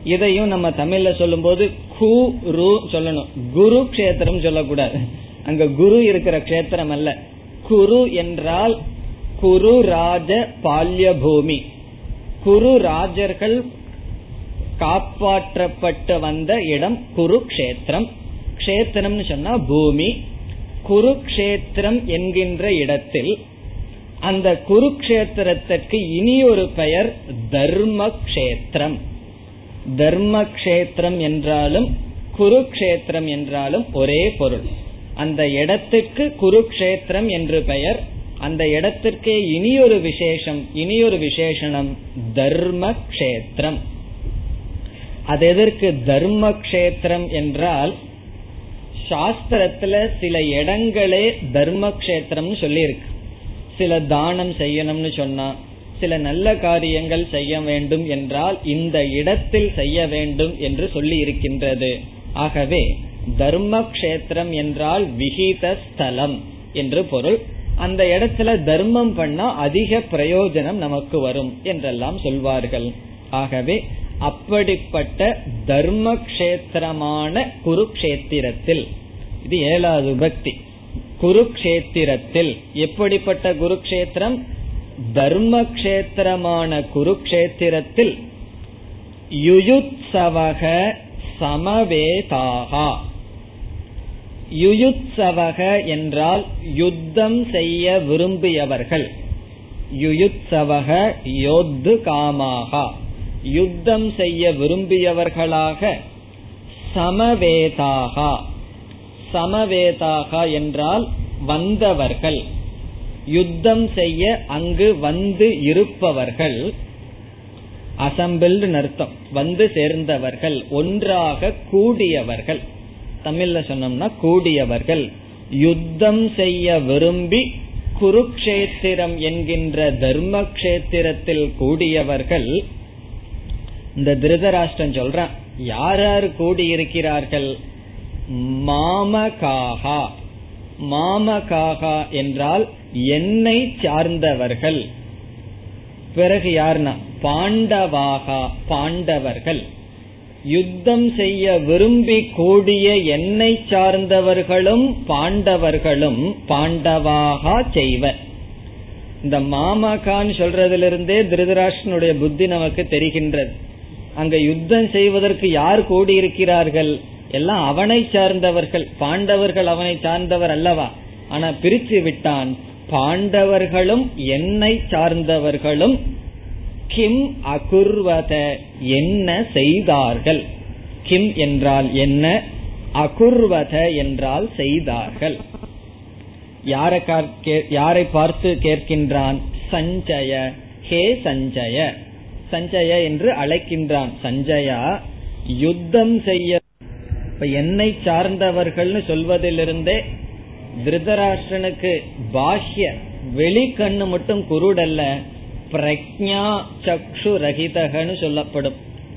இதையும் நம்ம தமிழ்ல சொல்லும்போது குரு சொல்லணும். குரு கஷேத்திரம் சொல்லக்கூடாது. அங்க குரு இருக்கிற கஷேத்திரம் அல்ல. குரு என்றால் குரு ராஜ பால்ய பூமி. குரு ராஜர்கள் காப்பாற்றப்பட்டு வந்த இடம் குருக்ஷேத்திரம் கஷேத்திரம்னு சொன்னா பூமி. குருக்ஷேத்திரம் என்கின்ற இடத்தில் அந்த குருக்ஷேத்திரத்திற்கு இனி ஒரு பெயர் தர்ம கஷேத்திரம். தர்ம கஷேத்திரம் என்றாலும் குருக்ஷேத்திரம் என்றாலும் ஒரே பொருள். அந்த இடத்துக்கு குருக்ஷேத்திரம் என்று பெயர் அந்த இடத்திற்கே இனியொரு விசேஷம் இனியொரு விசேஷனம் தர்ம கஷேத்திரம் அது எதற்கு தர்ம கஷேத்திரம் என்றால் சாஸ்திரத்துல சில இடங்களே தர்ம கஷேத்திரம்னு சொல்லியிருக்கு. சில தானம் செய்யணும்னு சொன்னா சில நல்ல காரியங்கள் செய்ய வேண்டும் என்றால் இந்த இடத்தில் செய்ய வேண்டும் என்று சொல்லி இருக்கின்றது. ஆகவே தர்ம கஷேத்திரம் என்றால் விகித ஸ்தலம் என்று பொருள். அந்த இடத்துல தர்மம் பண்ணா அதிக பிரயோஜனம் நமக்கு வரும் என்றெல்லாம் சொல்வார்கள். ஆகவே அப்படிப்பட்ட தர்ம கஷேத்திரமான குருக்ஷேத்திரத்தில் இது ஏழாவது பக்தி குருக்ஷேத்திரத்தில் எப்படிப்பட்ட குருக்ஷேத்திரம்? தர்ம கஷேத்திரமான குருக்ஷேத்திரத்தில் யுயுத்சவக சமவேதாகா யுயுத்சவக என்றால் யுத்தம் செய்ய விரும்பியவர்கள். யுயுத்சவக யோத்து காமாகா யுத்தம் செய்ய விரும்பியவர்களாக சமவேதாகா சமவேதாகா என்றால் வந்தவர்கள். யுத்தம் செய்ய அங்கு வந்து இருப்பவர்கள் அசம்பிள்டு அர்த்தம் வந்து சேர்ந்தவர்கள் ஒன்றாக கூடியவர்கள். தமிழ்ல சொன்னோம்னா கூடியவர்கள். யுத்தம் செய்ய விரும்பி குருக்ஷேத்திரம் என்கின்ற தர்ம கஷேத்திரத்தில் கூடியவர்கள் இந்த திருதராஷ்டிரன் சொல்றான் யார் யார் கூடியிருக்கிறார்கள்? மாமகாகா. மாமகாகா என்றால் என்னை சார்ந்தவர்கள். பிறகு யார்னா? பாண்டவாகா பாண்டவர்கள். யுத்தம் செய்ய விரும்பி கூடிய என்னை சார்ந்தவர்களும் பாண்டவர்களும் பாண்டவாகா செய்வர். இந்த மாமகான்னு சொல்றதிலிருந்தே திருதராஷ்டனுடைய புத்தி நமக்கு தெரிகின்றது. அங்க யுத்தம் செய்வதற்கு யார் கூடியிருக்கிறார்கள்? எல்லாம் அவனை சார்ந்தவர்கள் பாண்டவர்கள் அவனை சார்ந்தவர் அல்லவா? ஆனா பிரிச்சு விட்டான் பாண்டவர்களும் என்னை சார்ந்தவர்களும் கிம் அகுர்வத என்ன செய்தார்கள்? கிம் என்றால் என்ன? அகுர்வத என்றால் செய்தார்கள். யாரை பார்த்து கேட்கின்றான்? சஞ்சய. ஹே சஞ்சய. சஞ்சய என்று அழைக்கின்றான். சஞ்சயா யுத்தம் செய்ய இப்ப என்னை சார்ந்தவர்கள்னு சொல்வதிலிருந்தே திருதராஷ்டனுக்கு பாஹ்ய வெளிக்கண்ணு மட்டும் குருடல்ல பிரக்ஞா சக்ஷு ரகிதகன்னு சொல்லப்படும்.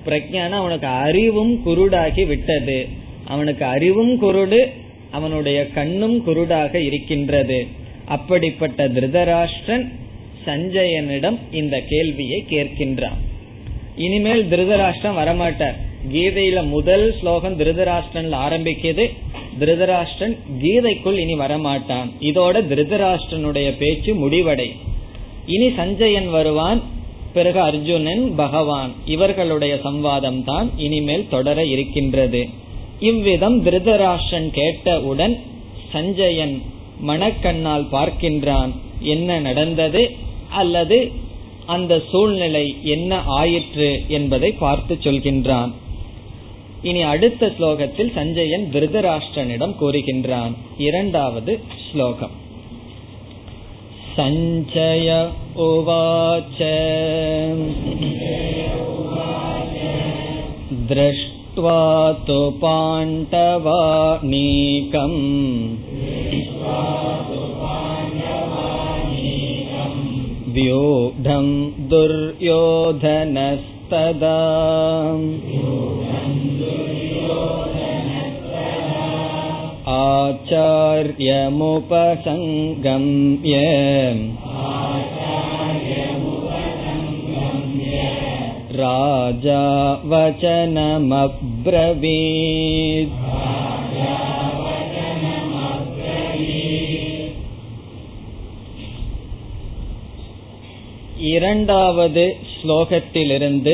பிரக்ஞான அவனுக்கு அறிவும் குருடாகி விட்டது. அவனுக்கு அறிவும் குருடு அவனுடைய கண்ணும் குருடாக இருக்கின்றது. அப்படிப்பட்ட திருதராஷ்டிரன் சஞ்சயனிடம் இந்த கேள்வியை கேட்கின்றான். இனிமேல் திருதராஷ்டிரம் வரமாட்டார். கீதையில முதல் ஸ்லோகம் திருதராஷ்டிரன்ல ஆரம்பிக்கிறது. திருதராஷ்டிரன் கீதைக்குள் இனி வரமாட்டான். இதோட திருதராஷ்டிரனுடைய பேச்சு முடிவடை. இனி சஞ்சயன் வருவான் பிறகு அர்ஜுனன் பகவான். இவர்களுடைய சம்வாதம் தான் இனிமேல் தொடர இருக்கின்றது. இவ்விதம் திருதராஷ்டிரன் கேட்டவுடன் சஞ்சயன் மணக்கண்ணால் பார்க்கின்றான் என்ன நடந்தது? அல்லது அந்த சூழ்நிலை என்ன ஆயிற்று என்பதை பார்த்து சொல்கின்றான். இனி அடுத்த ஸ்லோகத்தில் சஞ்சயன் திருதராஷ்டிரனிடம் கூறுகின்றான் இரண்டாவது ஸ்லோகம் சஞ்சய உவாச்ச दृष्ट्वा तु पाण्डवानीकम् व्यूढं दुर्योधनस्तदा आचार्यमुपसङ्गम्य राजा वचनमब्रवीत् இரண்டாவது ஸ்லோகத்திலிருந்து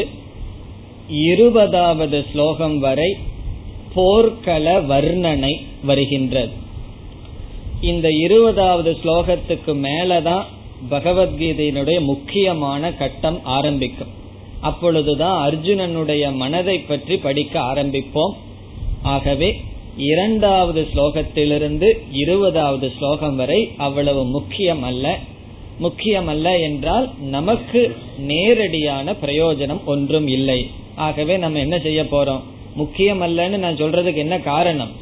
இருபதாவது ஸ்லோகம் வரை போர்க்கள வர்ணனை வருகின்றது. இந்த இருபதாவது ஸ்லோகத்துக்கு மேலதான் பகவத்கீதையினுடைய முக்கியமான கட்டம் ஆரம்பிக்கும். அப்பொழுதுதான் அர்ஜுனனுடைய மனதை பற்றி படிக்க ஆரம்பிப்போம். ஆகவே இரண்டாவது ஸ்லோகத்திலிருந்து இருபதாவது ஸ்லோகம் வரை அவ்வளவு முக்கியம் அல்ல முக்கியமல்ல என்றால் நமக்கு நேரடியான பிரயோஜனம் ஒன்றும் இல்லை. ஆகவே நம்ம என்ன செய்ய போறோம்? முக்கியம் அல்லன்னு நான் சொல்றதுக்கு என்ன காரணம்?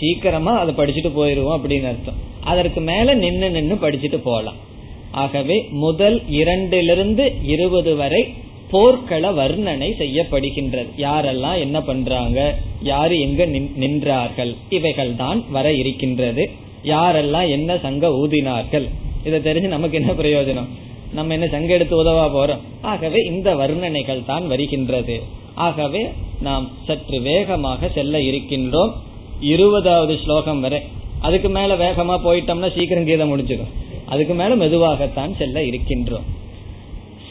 சீக்கிரமா அதை படிச்சுட்டு போயிருவோம் அப்படின்னு அர்த்தம். அதற்கு மேல நின்னு நின்னு படிச்சுட்டு போகலாம் ஆகவே முதல் இரண்டிலிருந்து இருபது வரை போர்க்கள வர்ணனை செய்யப்படுகின்றது. யாரெல்லாம் என்ன பண்றாங்க? யாரு எங்க நின்றார்கள்? இவைகள் தான் வர இருக்கின்றது. யாரெல்லாம் என்ன சங்க ஊதினார்கள்? இதை தெரிஞ்சு நமக்கு என்ன பிரயோஜனம்? நம்ம என்ன சங்க எடுத்து உதவா போறோம்? ஆகவே இந்த வர்ணனைகள் தான் வருகின்றது. ஆகவே நாம் சற்று வேகமாக செல்ல இருக்கின்றோம். இருபதாவது ஸ்லோகம் வரை. அதுக்கு மேல வேகமா போயிட்டோம்னா சீக்கிரம் கீதை முடிஞ்சிடும். அதுக்கு மேல மெதுவாகத்தான் செல்ல இருக்கின்றோம்.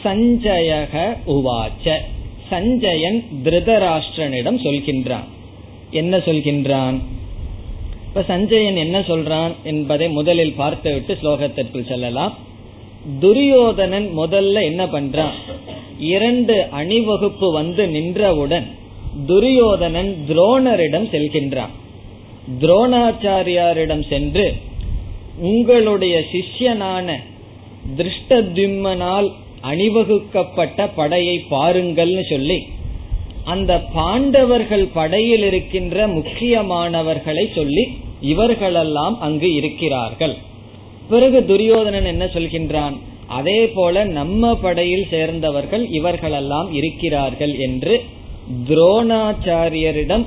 சஞ்சயக உவாச்ச. சஞ்சயன் திருதராஷ்டிரனிடம் சொல்கின்றான். என்ன சொல்கின்றான்? இப்ப சஞ்சயன் என்ன சொல்றான் என்பதை முதலில் பார்த்துவிட்டு ஸ்லோகத்திற்குள் செல்லலாம். துரியோதனன் முதல்ல என்ன பண்றான்? இரண்டு அணிவகுப்பு வந்து நின்றவுடன் துரியோதனன் துரோணரிடம் செல்கின்றான். துரோணாச்சாரியாரிடம் சென்று உங்களுடைய சிஷ்யனான திருஷ்டத்யும்மனால் அணிவகுக்கப்பட்ட படையை பாருங்கள்னு சொல்லி அந்த பாண்டவர்கள் படையில் இருக்கின்ற முக்கியமானவர்களை சொல்லி இவர்களெல்லாம் அங்கு இருக்கிறார்கள். பிறகு துரியோதனன் என்ன சொல்கின்றான் அதே போல நம்ம படையில் சேர்ந்தவர்கள் இவர்களெல்லாம் இருக்கிறார்கள் என்று துரோணாச்சாரியரிடம்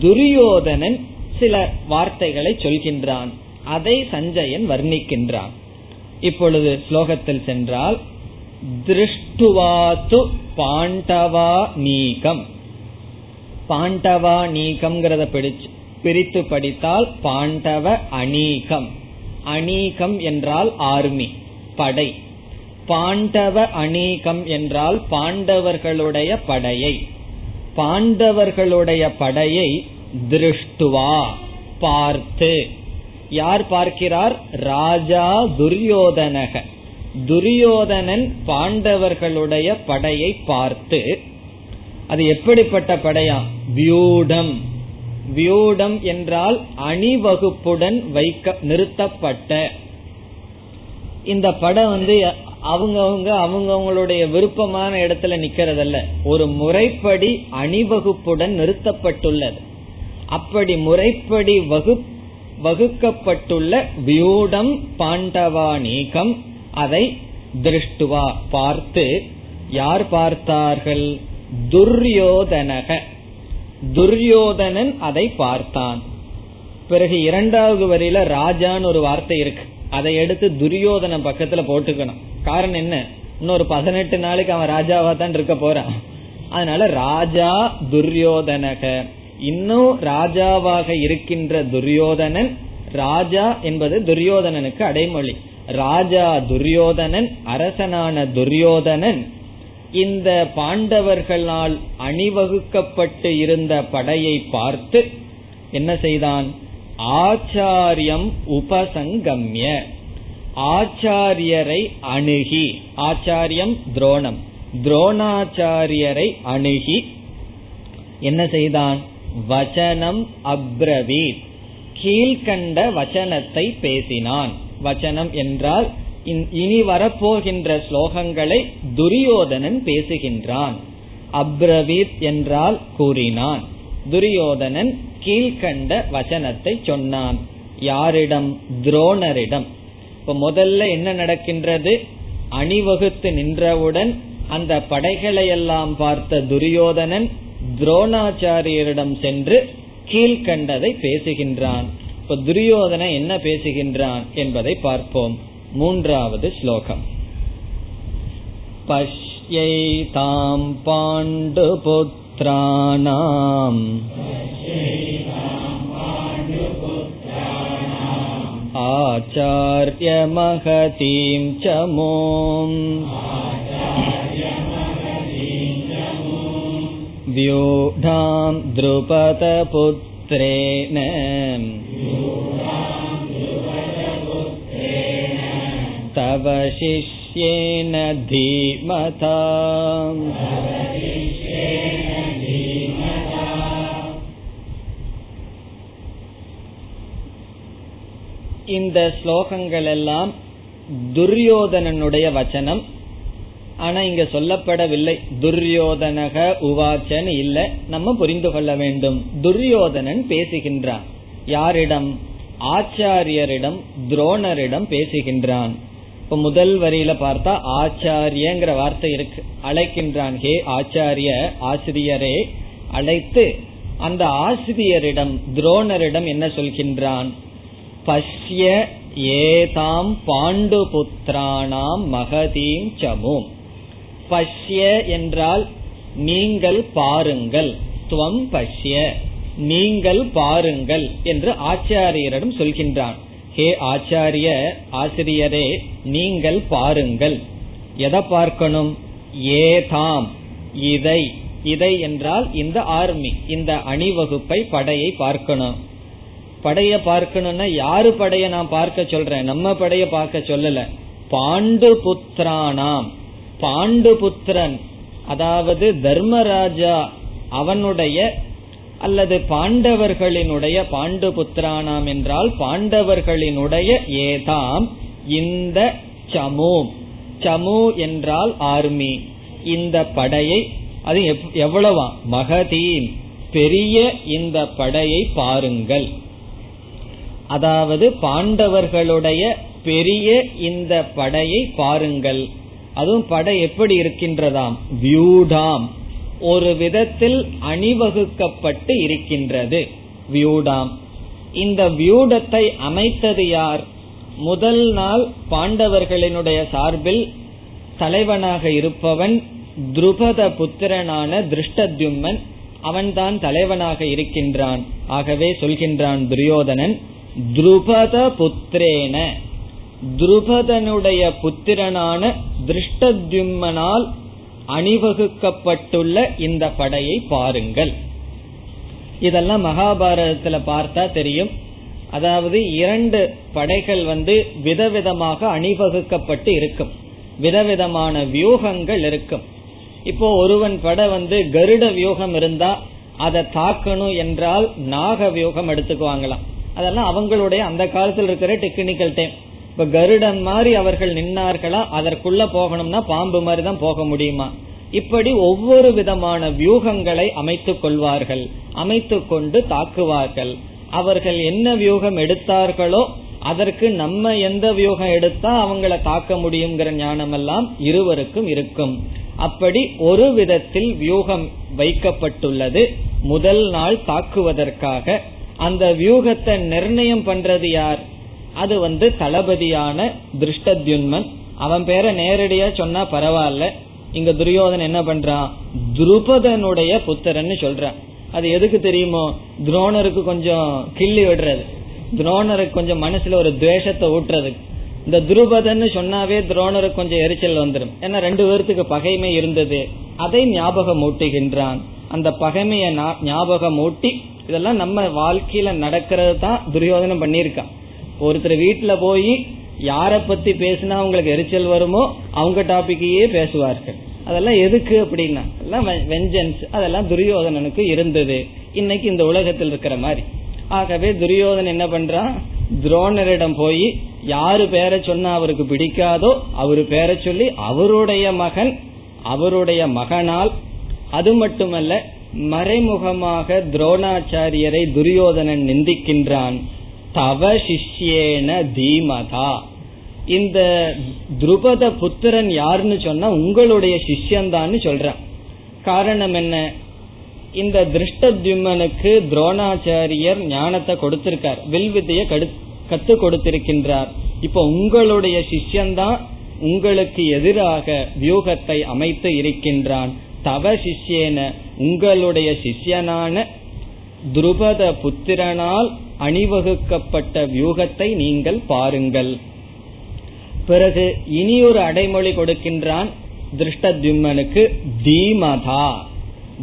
துரியோதனன் சில வார்த்தைகளை சொல்கின்றான். அதை சஞ்சயன் வர்ணிக்கின்றான். இப்பொழுது ஸ்லோகத்தில் சென்றால் திருஷ்டுவாத்து பாண்டவா நீகம். பாண்டவா நீகம்ங்கிறத பிடிச்சு பிரித்து படித்தால் பாண்டவ அநீகம். அநீகம் என்றால் ஆர்மி படை. பாண்டவ அநீகம் என்றால் பாண்டவர்களுடைய படையை. பாண்டவர்களுடைய படையை திருஷ்டுவா பார்த்து. யார் பார்க்கிறார்? ராஜா துரியோதனக. துரியோதனன் பாண்டவர்களுடைய படையை பார்த்து அது எப்படிப்பட்ட படையா? வியூடம். வியூடம் என்றால் அணிவகுப்புடன் வைக்க நிறுத்தப்பட்ட. இந்த படம் வந்து அவங்கவுங்க அவங்கவுங்களுடைய விருப்பமான இடத்துல நிக்கிறதல்ல. ஒரு முறைப்படி அணிவகுப்புடன் நிறுத்தப்பட்டுள்ளது. அப்படி முறைப்படி வகு வகுக்கப்பட்டுள்ள வியூடம் பாண்டவானீகம் அதை திருஷ்டுவா பார்த்து யார் பார்த்தார்கள்? துர்யோதனக. துர்யோதனன் அதை பார்த்தான். பிறகு இரண்டாவது வரியில ராஜான்னு ஒரு வார்த்தை இருக்கு. அதை எடுத்து துரியோதன பக்கத்துல போட்டுக்கணும். காரணம் என்ன? இன்னொரு பதினெட்டு நாளைக்கு அவன் ராஜாவா தான் இருக்க போறான். அதனால ராஜா துரியோதனக. இன்னும் ராஜாவாக இருக்கின்ற துரியோதனன் ராஜா என்பது துரியோதனனுக்கு அடைமொழி. ராஜா துரியோதனன் அரசனான துரியோதனன் இந்த பாண்டவர்களால் அணிவகுக்கப்பட்டு இருந்த படையை பார்த்து என்ன செய்தான்? ஆச்சாரியம் உபசங்கம்ய. ஆச்சாரியரை அணுகி ஆச்சாரியம் துரோணம். துரோணாச்சாரியரை அணுகி என்ன செய்தான்? வச்சனம் அப்ரவீத். கீழ்கண்ட வச்சனத்தை பேசினான். வச்சனம் என்றால் இனி வரப்போகின்ற ஸ்லோகங்களை துரியோதனன் பேசுகின்றான். அப்ரவீத் என்றால் கூறினான். துரியோதனன் கீழ்கண்ட வச்சனத்தை சொன்னான். யாரிடம்? துரோணரிடம். இப்ப முதல்ல என்ன நடக்கின்றது? அணிவகுத்து நின்றவுடன் அந்த படைகளை எல்லாம் பார்த்த துரியோதனன் துரோணாச்சாரியரிடம் சென்று கீழ்கண்டதை பேசுகின்றான். இப்ப துரியோதன என்ன பேசுகின்றான் என்பதை பார்ப்போம். மூன்றாவது ஸ்லோகம். பாண்டு புத்திராணாம் आचार्य महतीं च मोम् व्यूढां द्रुपदपुत्रेण तव शिष्येन धीमताम् இந்த ஸ்லோகங்கள் எல்லாம் துரியோதனனுடைய வச்சனம். ஆனா இங்க சொல்லப்படவில்லை. துரியோதனக உவாச்சன் இல்ல. நம்ம புரிந்து கொள்ள வேண்டும். துரியோதனன் பேசுகின்றான். யாரிடம்? ஆச்சாரியரிடம் துரோணரிடம் பேசுகின்றான். இப்ப முதல் வரியில பார்த்தா ஆச்சாரியங்கிற வார்த்தை இருக்கு. அழைக்கின்றான் ஹே ஆச்சாரிய ஆசிரியரே அழைத்து அந்த ஆசிரியரிடம் துரோணரிடம் என்ன சொல்கின்றான்? பஷ்ய ஏதாம் பாண்டு புத்திராணாம் மகதீம் சமும் பஷ்ய என்றால் நீங்கள் பாருங்கள் துவம் பஷ்ய நீங்கள் பாருங்கள் என்று ஆச்சாரியரிடம் சொல்கின்றான்। ஹே ஆச்சாரிய ஆசிரியரே நீங்கள் பாருங்கள் எதை பார்க்கணும்? ஏதாம் இதை இதை என்றால் இந்த ஆர்மி இந்த அணிவகுப்பை படையை பார்க்கணும். படைய பார்க்கணும்னா யாரு படைய நான் பார்க்க சொல்றேன்? நம்ம படைய பார்க்க சொல்லல. பாண்டு புத்திரானாம் பாண்டு புத்திரன் அதாவது தர்மராஜா அவனுடைய அல்லது பாண்டவர்களினுடைய பாண்டு புத்திரானாம் என்றால் பாண்டவர்களினுடைய ஏதாம் இந்த சமு. சமு என்றால் ஆர்மி. இந்த படையை அது எவ்வளவா? மகதீன். பெரிய இந்த படையை பாருங்கள். அதாவது பாண்டவர்களுடைய பெரிய இந்த படையை பாருங்கள். அதுவும் படை எப்படி இருக்கின்றதாம்? வியூடாம். ஒரு விதத்தில் அணிவகுக்கப்பட்டு இருக்கின்றது. வியூடாம். இந்த வியூடத்தை அமைத்தது யார்? முதல் நாள் பாண்டவர்களினுடைய சார்பில் தலைவனாக இருப்பவன் துருபத புத்திரனான திருஷ்டத்யும்மன் அவன்தான் தலைவனாக இருக்கின்றான். ஆகவே சொல்கின்றான் துரியோதனன் துருபத புத்திரேன துருபதனுடைய புத்திரனான திருஷ்டத்யும்மனால் அணிவகுக்கப்பட்டுள்ள இந்த படையை பாருங்கள். இதெல்லாம் மகாபாரதத்துல பார்த்தா தெரியும். அதாவது இரண்டு படைகள் வந்து விதவிதமாக அணிவகுக்கப்பட்டு இருக்கும். விதவிதமான வியூகங்கள் இருக்கும். இப்போ ஒருவன் படை வந்து கருட வியூகம் இருந்தா அதை தாக்கணும் என்றால் நாக வியூகம் எடுத்துக்குவாங்களாம். அதெல்லாம் அவங்களுடைய அந்த காலத்தில் இருக்கிற டெக்னிக்கல் டைம் இப்ப கருடன் மாதிரி அவர்கள் நின்னார்களா? அதற்குள்ள போகணும்னா பாம்பு மாதிரி தான் போக முடியுமா? இப்படி ஒவ்வொரு விதமான வியூகங்களை அமைத்துக் கொள்வார்கள். அமைத்து கொண்டு தாக்குவார்கள். அவர்கள் என்ன வியூகம் எடுத்தார்களோ அதற்கு நம்ம எந்த வியூகம் எடுத்தா அவங்கள தாக்க முடியுங்கிற ஞானம் எல்லாம் இருவருக்கும் இருக்கும். அப்படி ஒரு விதத்தில் வியூகம் வைக்கப்பட்டுள்ளது. முதல் நாள் தாக்குவதற்காக அந்த வியூகத்தை நிர்ணயம் பண்றது யார்? அது வந்து தளபதியான திருஷ்டத்யுன்மன். அவன் பேரை நேரடியா சொன்னா பரவாயில்ல. இங்க துரியோதன் என்ன பண்றான்? துருபதனுடைய புத்திரன்னு சொல்றான். அது எதுக்கு தெரியுமோ? துரோணருக்கு கொஞ்சம் கிள்ளி விடுறது. துரோணருக்கு கொஞ்சம் மனசுல ஒரு துவேஷத்தை ஊட்டுறது இந்த துருபதன்னு சொன்னாவே துரோணருக்கு கொஞ்சம் எரிச்சல் வந்துடும் ஏன்னா ரெண்டு பேர்த்துக்கு பகைமை இருந்தது. அதை ஞாபகம் ஊட்டுகின்றான் அந்த பகைமைய ஞாபகம் ஊட்டி இதெல்லாம் நம்ம வாழ்க்கையில நடக்கிறது தான் துரியோதனம் பண்ணியிருக்கான். ஒருத்தர் வீட்டுல போய் யார பத்தி பேசினா அவங்களுக்கு எரிச்சல் வருமோ அவங்க டாபிக்கையே பேசுவார்கள். அதெல்லாம் எதுக்கு அப்படின்னா எல்லாம் வெஞ்சன்ஸ் அதெல்லாம் துரியோதனனுக்கு இருந்தது. இன்னைக்கு இந்த உலகத்தில் இருக்கிற மாதிரி. ஆகவே துரியோதன் என்ன பண்றான்? துரோணரிடம் போய் யாரு பேரை சொன்னா அவருக்கு பிடிக்காதோ அவரு பேரை சொல்லி அவருடைய மகன் அவருடைய மகனால் அது மட்டுமல்ல மறைமுகமாக துரோணாச்சாரியரை துரியோதனன் நிந்திக்கின்றான். தவ சிஷ்யேன தீமதா. இந்த துருபத புத்திரன் யாருன்னு சொன்னா உங்களுடைய சிஷ்யந்தான்னு சொல்றான். காரணம் என்ன? இந்த திருஷ்டத்யுமனுக்கு துரோணாச்சாரியர் ஞானத்தை கொடுத்திருக்கார். வில்வித்தைய கத்து கொடுத்திருக்கின்றார். இப்ப உங்களுடைய சிஷ்யன்தான் உங்களுக்கு எதிராக வியூகத்தை அமைத்து இருக்கின்றான். தவ சிஷ்யேன உங்களுடைய சிஷ்யனான துருபத புத்திரனால் அணிவகுக்கப்பட்ட வியூகத்தை நீங்கள் பாருங்கள். பிறகு இனி ஒரு அடைமொழி கொடுக்கின்றான் திருஷ்டத்யும்மனுக்கு தீமதா.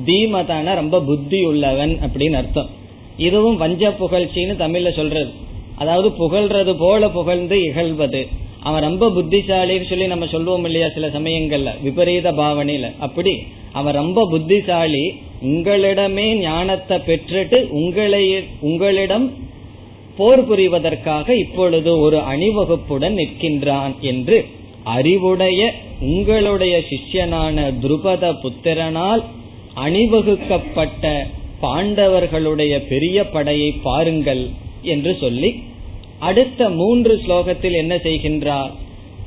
தீமதான ரொம்ப புத்தி உள்ளவன் அப்படின்னு அர்த்தம். இதுவும் வஞ்ச புகழ்ச்சின்னு தமிழ்ல சொல்றது. அதாவது புகழ்றது போல புகழ்ந்து இகழ்வது. அவன் ரொம்ப புத்திசாலின்னு சொல்லி நம்ம சொல்லுவோம் இல்லையா சில சமயங்கள்ல விபரீத பாவனையில. அப்படி அவன் ரொம்ப புத்திசாலி உங்களிடமே ஞானத்தை பெற்றுட்டு உங்களை உங்களிடம் போர் புரிவதற்காக இப்பொழுது ஒரு அணிவகுப்புடன் நிற்கின்றான் என்று அறிவுடைய உங்களுடைய சிஷ்யனான துருபத புத்திரனால் அணிவகுக்கப்பட்ட பாண்டவர்களுடைய பெரிய படையை பாருங்கள் என்று சொல்லி அடுத்த மூன்று ஸ்லோகத்தில் என்ன செய்கின்றார்?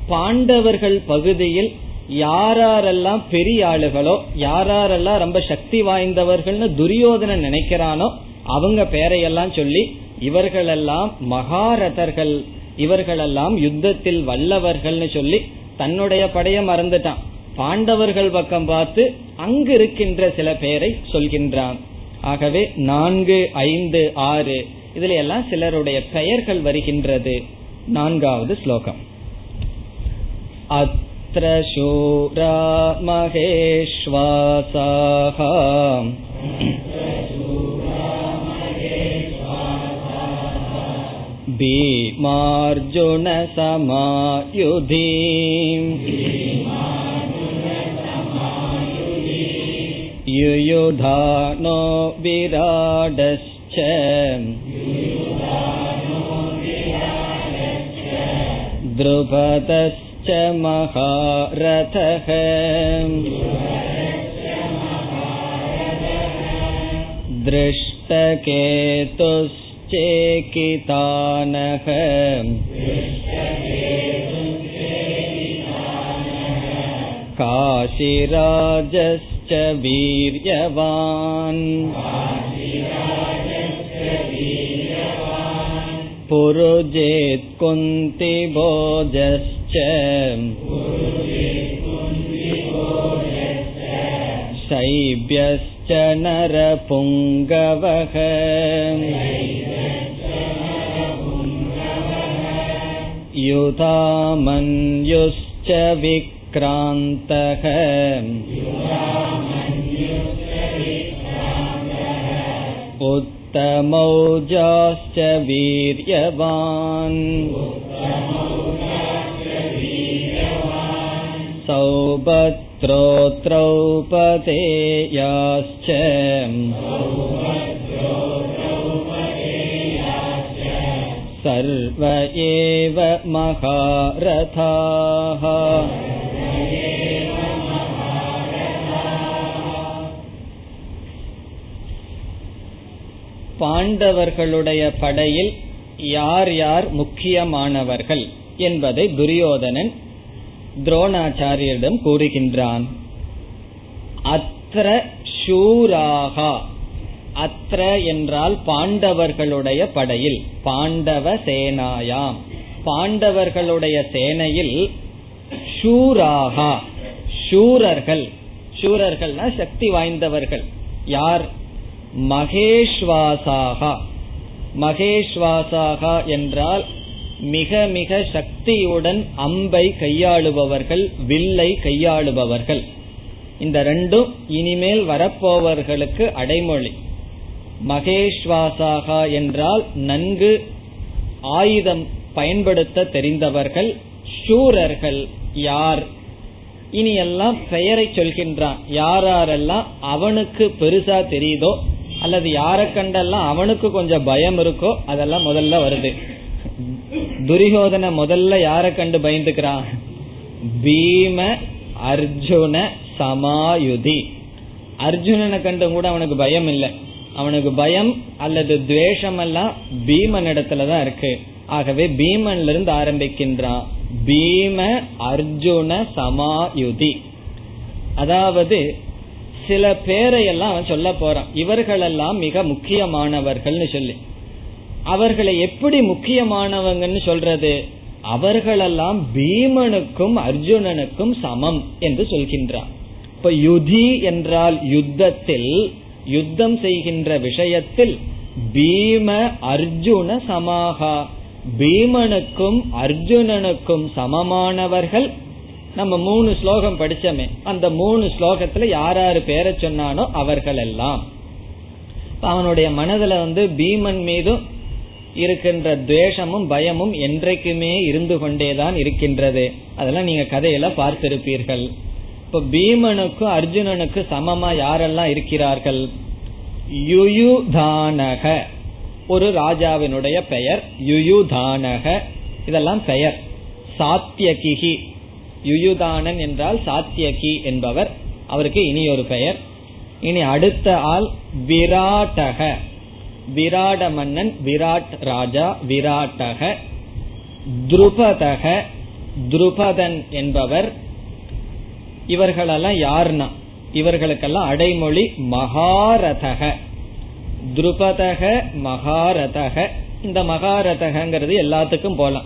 பாண்டவர்கள் பகுதியில் யாரெல்லாம் பெரிய ஆளுகளோ யாரெல்லாம் ரொம்ப சக்தி வாய்ந்தவர்கள்னு துரியோதனன் நினைக்கிறானோ அவங்க பேரையெல்லாம் சொல்லி இவர்களெல்லாம் மகாரதர்கள் இவர்களெல்லாம் யுத்தத்தில் வல்லவர்கள்னு சொல்லி தன்னுடைய படைய மறந்துட்டான். பாண்டவர்கள் பக்கம் பார்த்து அங்கு இருக்கின்ற சில பேரை சொல்கின்றான் ஆகவே நான்கு ஐந்து ஆறு இதுல எல்லாம் சிலருடைய பெயர்கள் வருகின்றது நான்காவது ஸ்லோகம் அத்திர சூரா மகேஸ்வாசாக भीमार्जुनसमायुधि युयुधानो विराडश्च द्रुपदश्च महारथः दृष्टकेतुश्चेकितानः काशिराजश्च वीर्यवान् पुरुजेत्कुन्तिभोजश्च शैब्यश्च नरपुङ्गवः युधामन्युश्च विक्रान्तः उत्तमौजाश्च वीर्यवान्। सौभद्रोत्रौपतेयाश्च सर्व एव महारथाः பாண்டவர்களுடைய படையில் யார் யார் முக்கியமானவர்கள் என்பதை துரியோதனன் துரோணாச்சாரியரிடம் கூறுகின்றான். அத்திர ஷூராகா அத்திர என்றால் பாண்டவர்களுடைய படையில் பாண்டவ சேனாயாம். பாண்டவர்களுடைய சேனையில் ஷூராகா ஷூரர்கள் ஷூரர்கள்னா சக்தி வாய்ந்தவர்கள். யார்? மகேஷ்வாசாகா. மகேஷ்வாசாகா என்றால் மிக மிக சக்தியுடன் அம்பை கையாளுபவர்கள் வில்லை கையாளுபவர்கள். இந்த ரெண்டும் இனிமேல் வரப்போவர்களுக்கு அடைமொழி. மகேஷ்வாசாகா என்றால் நன்கு ஆயுதம் பயன்படுத்த தெரிந்தவர்கள் ஷூரர்கள் யார்? இனி எல்லாம் பெயரை சொல்கின்றான் யாரெல்லாம் அவனுக்கு பெருசா தெரியுதோ அல்லது யாரை கண்டெல்லாம் அவனுக்கு கொஞ்சம் பயம் இருக்கோ அதெல்லாம் முதல்ல வருது. துரியோதன முதல்ல யாரை கண்டு பயந்துக்கிறான்? பீம அர்ஜுன சமாயுதி. அர்ஜுனனை கண்டு கூட அவனுக்கு பயம் இல்லை. அவனுக்கு பயம் அல்லது துவேஷம் எல்லாம் பீமன் இடத்துலதான் இருக்கு. ஆகவே பீமன்ல இருந்து ஆரம்பிக்கின்றான். பீம அர்ஜுன சமாயுதி. அதாவது சில பேரையெல்லாம் அவன் சொல்ல போறான். இவர்களெல்லாம் மிக முக்கியமானவர்கள்னு சொல்லி. அவர்களை எப்படி முக்கியமானவங்கன்னு சொல்றது? அவர்களெல்லாம் பீமனுக்கும் அர்ஜுனனுக்கும் சமம் என்று சொல்கின்றான். இப்ப யுதி என்றால் யுத்தத்தில் யுத்தம் செய்கின்ற விஷயத்தில் பீம அர்ஜுன சமாகா. பீமனுக்கும் அர்ஜுனனுக்கும் சமமானவர்கள் நம்ம மூணு ஸ்லோகம் படிச்சோமே அந்த மூணு ஸ்லோகத்துல யார் யாரு பேரை சொன்னானோ அவர்கள் எல்லாம் அவனுடைய மனதுல வந்து பீமன் மீதும் இருக்கின்ற துவேஷமும் பயமும் என்றைக்குமே இருந்து கொண்டேதான் இருக்கின்றது. அதெல்லாம் நீங்க கதையில பார்த்திருப்பீர்கள். இப்ப பீமனுக்கும் அர்ஜுனனுக்கு சமமா யாரெல்லாம் இருக்கிறார்கள்? யுயுதானக ஒரு ராஜாவினுடைய பெயர். யுயுதானக இதெல்லாம் பெயர். சாத்தியகிகி யுயுதானன் என்றால் சாத்தியகி என்பவர். அவருக்கு இனி ஒரு பெயர். இனி அடுத்த ஆள் விராட்டக. விராட மன்னன் விராட் ராஜா விராட்டக. துருபதக துருபதன் என்பவர். இவர்களெல்லாம் யாருன்னா? இவர்களுக்கெல்லாம் அடைமொழி மகாரதக. துருபதக மகாரதக. இந்த மகாரதகங்கிறது எல்லாத்துக்கும் போலாம்.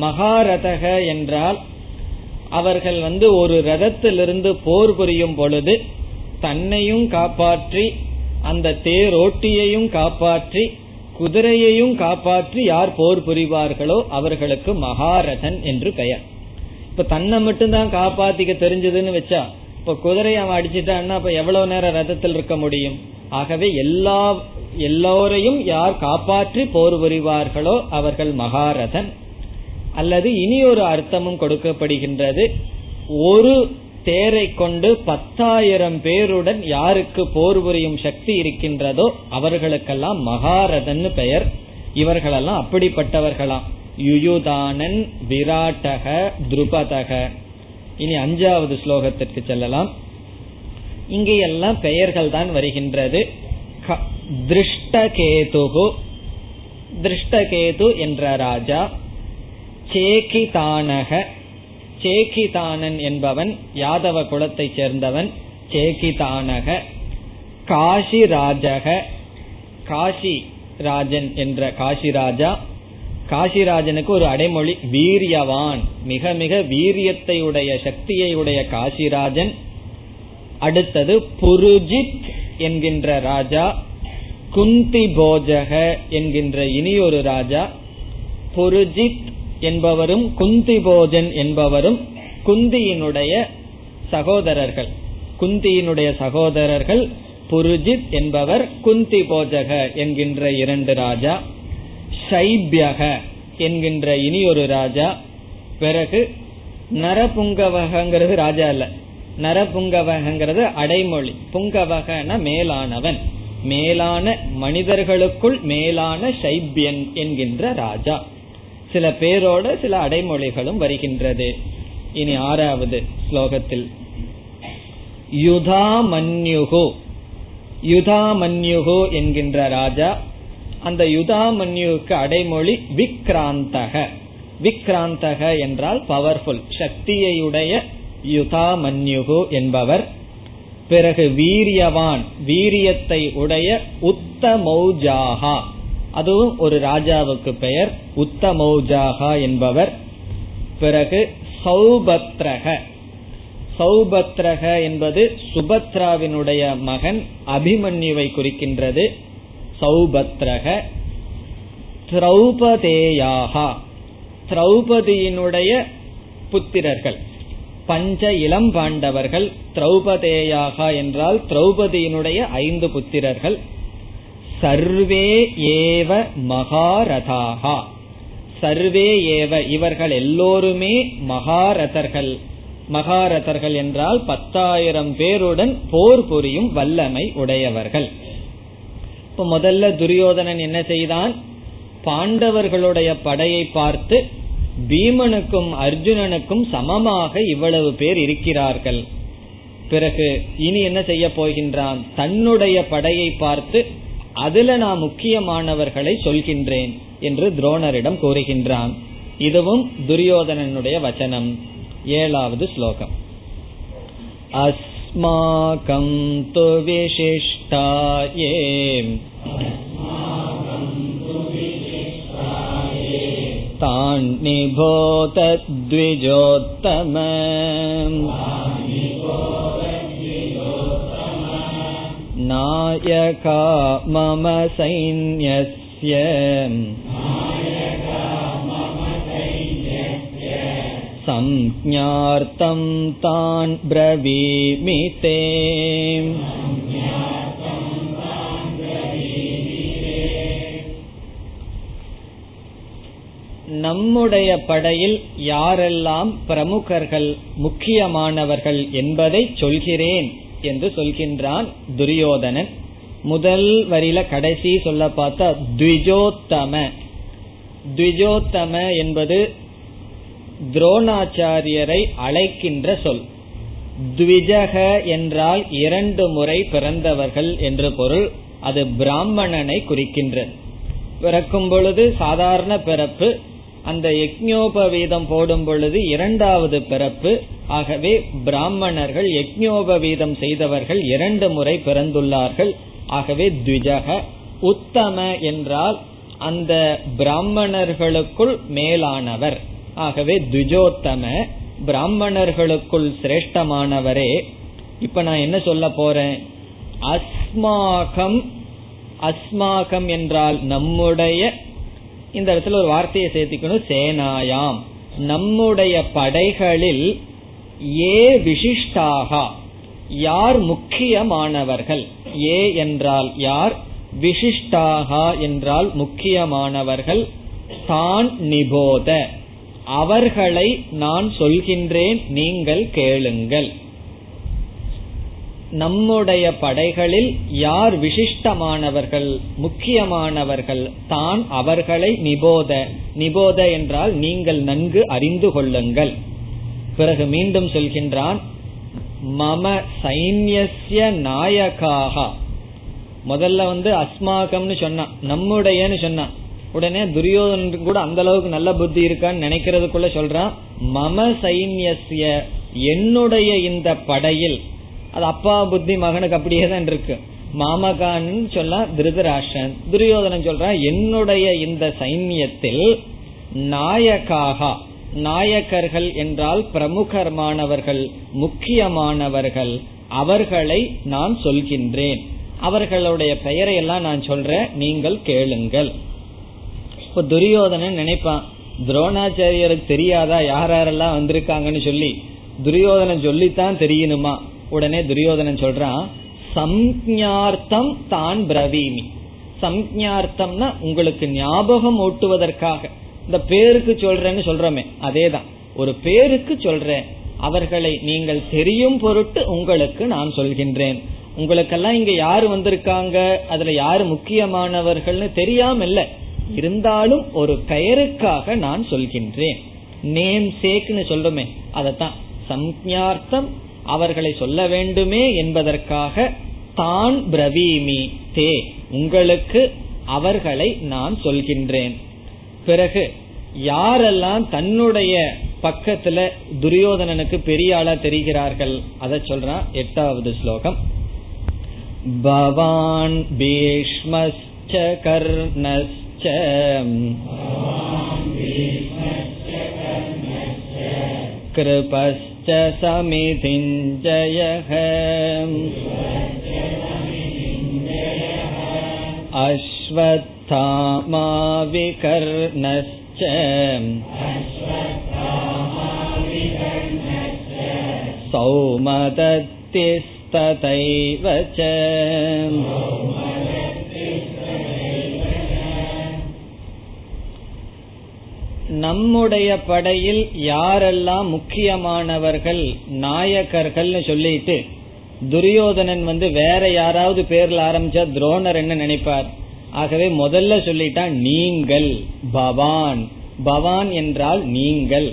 மகாரதக என்றால் அவர்கள் வந்து ஒரு ரதத்திலிருந்து போர் புரியும் பொழுது தன்னையும் காப்பாற்றி அந்த தேரோட்டியையும் காப்பாற்றி குதிரையையும் காப்பாற்றி யார் போர் புரிவார்களோ அவர்களுக்கு மகாரதன் என்று பெயர். இப்ப தன்னை மட்டும்தான் காப்பாத்திக்க தெரிஞ்சதுன்னு வச்சா இப்ப குதிரையை அவன் அடிச்சுட்டான்னா இப்ப எவ்வளவு நேரம் ரதத்தில் இருக்க முடியும்? ஆகவே எல்லா எல்லோரையும் யார் காப்பாற்றி போர் புரிவார்களோ அவர்கள் மகாரதன். அல்லது இனி ஒரு அர்த்தமும் கொடுக்கப்படுகின்றது. ஒரு தேரை கொண்டு பத்தாயிரம் பேருடன் யாருக்கு போர் புரியும் சக்தி இருக்கின்றதோ அவர்களுக்கெல்லாம் மகாரதன் பெயர். இவர்களெல்லாம் அப்படிப்பட்டவர்களாம். யுயுதானன் விராட்டக துருபதக. இனி அஞ்சாவது ஸ்லோகத்திற்கு செல்லலாம். இங்கே எல்லாம் பெயர்கள் தான் வருகின்றது. திருஷ்டகேதுகு. திருஷ்டகேது என்ற ராஜா. சேகிதானக. சேகிதானன் என்பவன் யாதவ குலத்தைச் சேர்ந்தவன் சேகிதானக. காஷி ராஜக காஷி ராஜன் என்ற காஷிராஜா காசிராஜனுக்கு ஒரு அடைமொழி வீரியவான். மிக மிக வீரியத்தை உடைய சக்தியை உடைய காசிராஜன். அடுத்தது புருஜித் என்கின்ற ராஜா. குந்தி போஜக என்கின்ற இனியொரு ராஜா. புருஜித் என்பவரும் குந்தி போஜன் என்பவரும் குந்தியினுடைய சகோதரர்கள். குந்தியினுடைய சகோதரர்கள் புருஜித் என்பவர் குந்தி போஜக என்கின்ற இரண்டு ராஜா சைபியக என்கின்ற இனி ஒரு ராஜா பிறகு நரபுங்கவகங்கிறது ராஜா இல்ல நரபுங்கவகங்கிறது அடைமொழி. புங்கவகன மேலானவன். மேலான மனிதர்களுக்குள் மேலான சைபியன் என்கின்ற ராஜா. சில பேரோட சில அடைமொழிகளும் வருகின்றது. இனி ஆறாவது ஸ்லோகத்தில். யுதாமன்யுகு. யுதாமன்யுகு என்கின்ற ராஜா அந்த யுதாமன்யுக்கு அடைமொழி விக்ராந்தக. விக்ராந்தக என்றால் பவர்ஃபுல் சக்தியையுடைய யுதாமன்யுகு என்பவர். பிறகு வீரியவான் வீரியத்தை உடைய உத்தமௌஜாகா அதுவும் ஒரு ராஜாவுக்கு பெயர் உத்தமௌஜாகா என்பவர். பிறகு சௌபத்ரக. சௌபத்ரக என்பது சுபத்ராவினுடைய மகன் அபிமன்யுவை குறிக்கின்றது. சௌபத்ரக. திரௌபதேயாகா. திரௌபதியினுடைய புத்திரர்கள். பஞ்ச இளம் பாண்டவர்கள் திரௌபதேயாகா என்றால் திரௌபதியினுடைய ஐந்து புத்திரர்கள். சர்வே ஏவ மகாரதாகா. சர்வே ஏவ இவர்கள் எல்லோருமே மகாரதர்கள். மகாரதர்கள் என்றால் பத்தாயிரம் பேருடன் போர் புரியும் வல்லமை உடையவர்கள். இப்ப முதல்ல துரியோதனன் என்ன செய்தான்? பாண்டவர்களுடைய படையை பார்த்து பீமனுக்கும் அர்ஜுனனுக்கும் சமமாக இவ்வளவு பேர் இருக்கிறார்கள். பிறகு இனி என்ன செய்ய போகின்றான்? தன்னுடைய படையை பார்த்து அதுல நான் முக்கியமானவர்களை சொல்கின்றேன் என்று துரோணரிடம் கூறுகின்றான் இதுவும் துரியோதனனுடைய வச்சனம் ஏழாவது ஸ்லோகம் அஸ்மாகம் து விசிஷ்டாயே तान्निबोध द्विजोत्तम नायका मम सैन्यस्य संज्ञार्थं तान् ब्रवीमि ते நம்முடைய படையில் யாரெல்லாம் பிரமுகர்கள் முக்கியமானவர்கள் என்பதை சொல்கிறேன் என்று சொல்கின்றான் துரியோதனன். முதல் வரியில கடைசி சொல்ல பார்த்தா த்விஜோத்தம. த்விஜோத்தம என்பது துரோணாச்சாரியரை அழைக்கின்ற சொல். த்விஜக என்றால் இரண்டு முறை பிறந்தவர்கள் என்று பொருள். அது பிராமணனை குறிக்கின்றது. பிறக்கும் பொழுது சாதாரண பிறப்பு அந்த யக்ஞோபவீதம் போடும் பொழுது இரண்டாவது பிறப்பு. ஆகவே பிராமணர்கள் யக்ஞோபவீதம் செய்தவர்கள் இரண்டு முறை பிறந்துள்ளார்கள். ஆகவே த்விஜக உத்தம என்றால் அந்த பிராமணர்களுக்குள் மேலானவர். ஆகவே த்விஜோத்தம பிராமணர்களுக்குள் சிரேஷ்டமானவரே. இப்ப நான் என்ன சொல்ல போறேன்? அஸ்மாகம் அஸ்மாகம் என்றால் நம்முடைய இந்த இடத்துல ஒரு வார்த்தையை சேர்த்திக்கணும். சேனாயாம். நம்முடைய படைகளில் ஏ விசிஷ்டாக. யார் முக்கியமானவர்கள்? ஏ என்றால் யார்? விசிஷ்டாகா என்றால் முக்கியமானவர்கள். தான் நிபோத. அவர்களை நான் சொல்கின்றேன் நீங்கள் கேளுங்கள். நம்முடைய படைகளில் யார் விசிஷ்டமானவர்கள் முக்கியமானவர்கள் தான் அவர்களை நிபோத. நிபோத என்றால் நீங்கள் நன்கு அறிந்து கொள்ளுங்கள். பிறகு மீண்டும் சொல்கின்றான் மம சைன்யசிய நாயகாக முதல்ல வந்து அஸ்மாகம்னு சொன்னான் நம்முடையன்னு சொன்னான். உடனே துரியோதனன் கூட அந்த அளவுக்கு நல்ல புத்தி இருக்கான்னு நினைக்கிறதுக்குள்ள சொல்றான் மம சைன்யசிய என்னுடைய இந்த படையில் அது அப்பா புத்தி மகனுக்கு அப்படியே தான் இருக்கு. மாமகான்னு சொல்ல திருதராஷன் துரியோதனன் சொல்றான் என்னுடைய இந்த சைன்யத்தில் நாயக்காக நாயக்கர்கள் என்றால் பிரமுகர்மானவர்கள் முக்கியமானவர்கள் அவர்களை நான் சொல்கின்றேன். அவர்களுடைய பெயரை எல்லாம் நான் சொல்றேன் நீங்கள் கேளுங்கள். இப்ப துரியோதனன் நினைப்பான் துரோணாச்சாரியருக்கு தெரியாதா? யார் யாரெல்லாம் வந்திருக்காங்கன்னு சொல்லி. துரியோதனன் சொல்லித்தான் தெரியணுமா? உடனே துரியோதனன் சொல்றான் சம்ஞார்த்தம் தான் பிரவீமி. சம்ஞார்த்தம்னா உங்களுக்கு ஞாபகம் ஓட்டுவதற்காக. இந்த பேருக்கு சொல்றேன்னு சொல்றோமே அதேதான். ஒரு பேருக்கு சொல்றேன் அவர்களை நீங்கள் தெரியும் பொருட்டு உங்களுக்கு நான் சொல்கின்றேன். உங்களுக்கெல்லாம் இங்க யாரு வந்திருக்காங்க அதுல யாரு முக்கியமானவர்கள்னு தெரியாம இல்ல இருந்தாலும் ஒரு பெயருக்காக நான் சொல்கின்றேன். நேம் சேக்னு சொல்றோமே அதத்தான். சம்ஞார்த்தம் அவர்களை சொல்ல வேண்டுமே என்பதற்காக தான் பிரவீமி தே உங்களுக்கு அவர்களை நான் சொல்கின்றேன். பிறகு யாரெல்லாம் தன்னுடைய பக்கத்துல துரியோதனனுக்கு பெரிய ஆளா தெரிகிறார்கள்? அதை சொல்றான் எட்டாவது ஸ்லோகம். பவான் பீஷ்மஸ்ச கர்ணஸ்ச. कृपश्च समितिञ्जयः अश्वत्थामाविकर्णश्च सौमदत्तिस्तथैव च நம்முடைய படையில் யாரெல்லாம் முக்கியமானவர்கள் நாயக்கர்கள்னு சொல்லிட்டு துரியோதனன் வந்து வேற யாராவது பேர்ல ஆரம்பிச்சா துரோணர் என்ன நினைப்பார்? ஆகவே முதல்ல சொல்லிட்டா நீங்கள் பவான். பவான் என்றால் நீங்கள்.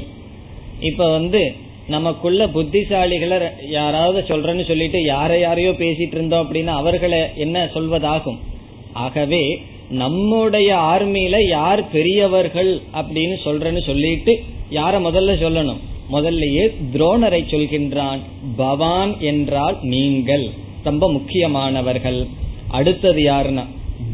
இப்ப வந்து நமக்குள்ள புத்திசாலிகளை யாராவது சொல்றேன்னு சொல்லிட்டு யாரை யாரையோ பேசிட்டு இருந்தோம் அப்படின்னா அவர்களை என்ன சொல்வதாகும்? ஆகவே நம்முடைய ஆர்மியில யார் பெரியவர்கள் அப்படின்னு சொல்றேன்னு சொல்லிட்டு யார முதல்ல சொல்லணும்? முதல்லயே துரோணரை சொல்கின்றான். பவான் என்றால் நீங்கள். ரொம்ப முக்கியமானவர்கள். அடுத்தது யாருன்னா?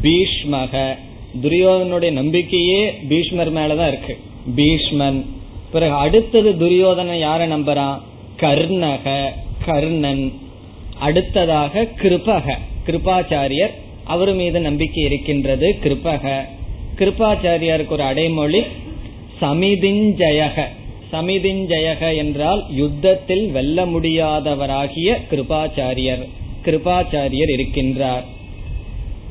பீஷ்மக. துரியோதனுடைய நம்பிக்கையே பீஷ்மர் மேலதான் இருக்கு. பீஷ்மன். பிறகு அடுத்தது துரியோதனன் யார நம்புறான் கர்ணக. கர்ணன். அடுத்ததாக கிருபக. கிருபாச்சாரியர் அவர் மீது நம்பிக்கை இருக்கின்றது. கிருபக. கிருபாச்சாரியாருக்கு ஒரு அடைமொழி சமிதிஞ்சயக. சமிதிஞ்சயக என்றால் யுத்தத்தில் வெல்ல முடியாதவராகிய கிருபாச்சாரியர் கிருபாச்சாரியர் இருக்கின்றார்.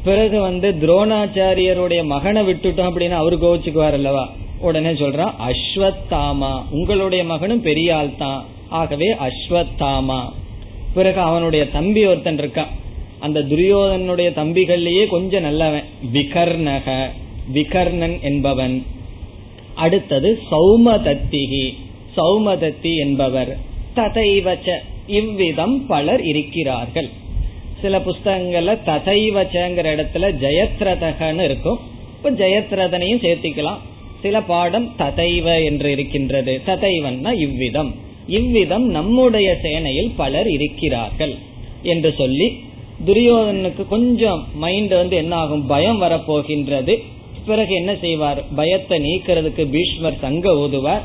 பிறகு வந்து துரோணாச்சாரியருடைய மகனை விட்டுட்டோம் அப்படின்னு அவரு கோவிச்சுக்குவார் அல்லவா? உடனே சொல்றான் அஸ்வத்தாமா. உங்களுடைய மகனும் பெரிய ஆள் தான் ஆகவே அஸ்வத்தாமா. பிறகு அவனுடைய தம்பி ஒருத்தன் இருக்கான். அந்த துரியோதனுடைய தம்பிகள்லயே கொஞ்சம் நல்லவன். விகர்ணக விகர்ணன் என்பவன். அடுத்தது சௌமதத்திகி சௌமதத்தி என்பவர். ததைவச்ச இவ்விதம் பலர் இருக்கிறார்கள். சில புஸ்தகங்கள்ல ததைவச்சங்கிற இடத்துல ஜெயத்ரதகன்னு இருக்கும். இப்ப ஜெயத்ரதனையும் சேர்த்திக்கலாம். சில பாடம் ததைவ என்று இருக்கின்றது. ததைவன்னா இவ்விதம். இவ்விதம் நம்முடைய சேனையில் பலர் இருக்கிறார்கள் என்று சொல்லி துரியோதனுக்கு கொஞ்சம் மைண்ட் வந்து என்ன ஆகும் பயம் வரப்போகின்றது. பிறகு என்ன செய்வார்? பயத்தை நீக்கிறதுக்கு பீஷ்மர் சங்க ஊதுவார்.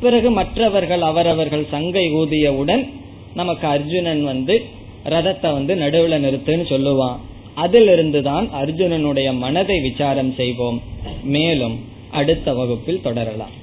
பிறகு மற்றவர்கள் அவரவர்கள் சங்கை ஊதியவுடன் நமக்கு அர்ஜுனன் வந்து ரதத்தை வந்து நடுவுல நிறுத்துன்னு சொல்லுவான். அதிலிருந்து தான் அர்ஜுனனுடைய மனதை விசாரம் செய்வோம். மேலும் அடுத்த வகுப்பில் தொடரலாம்.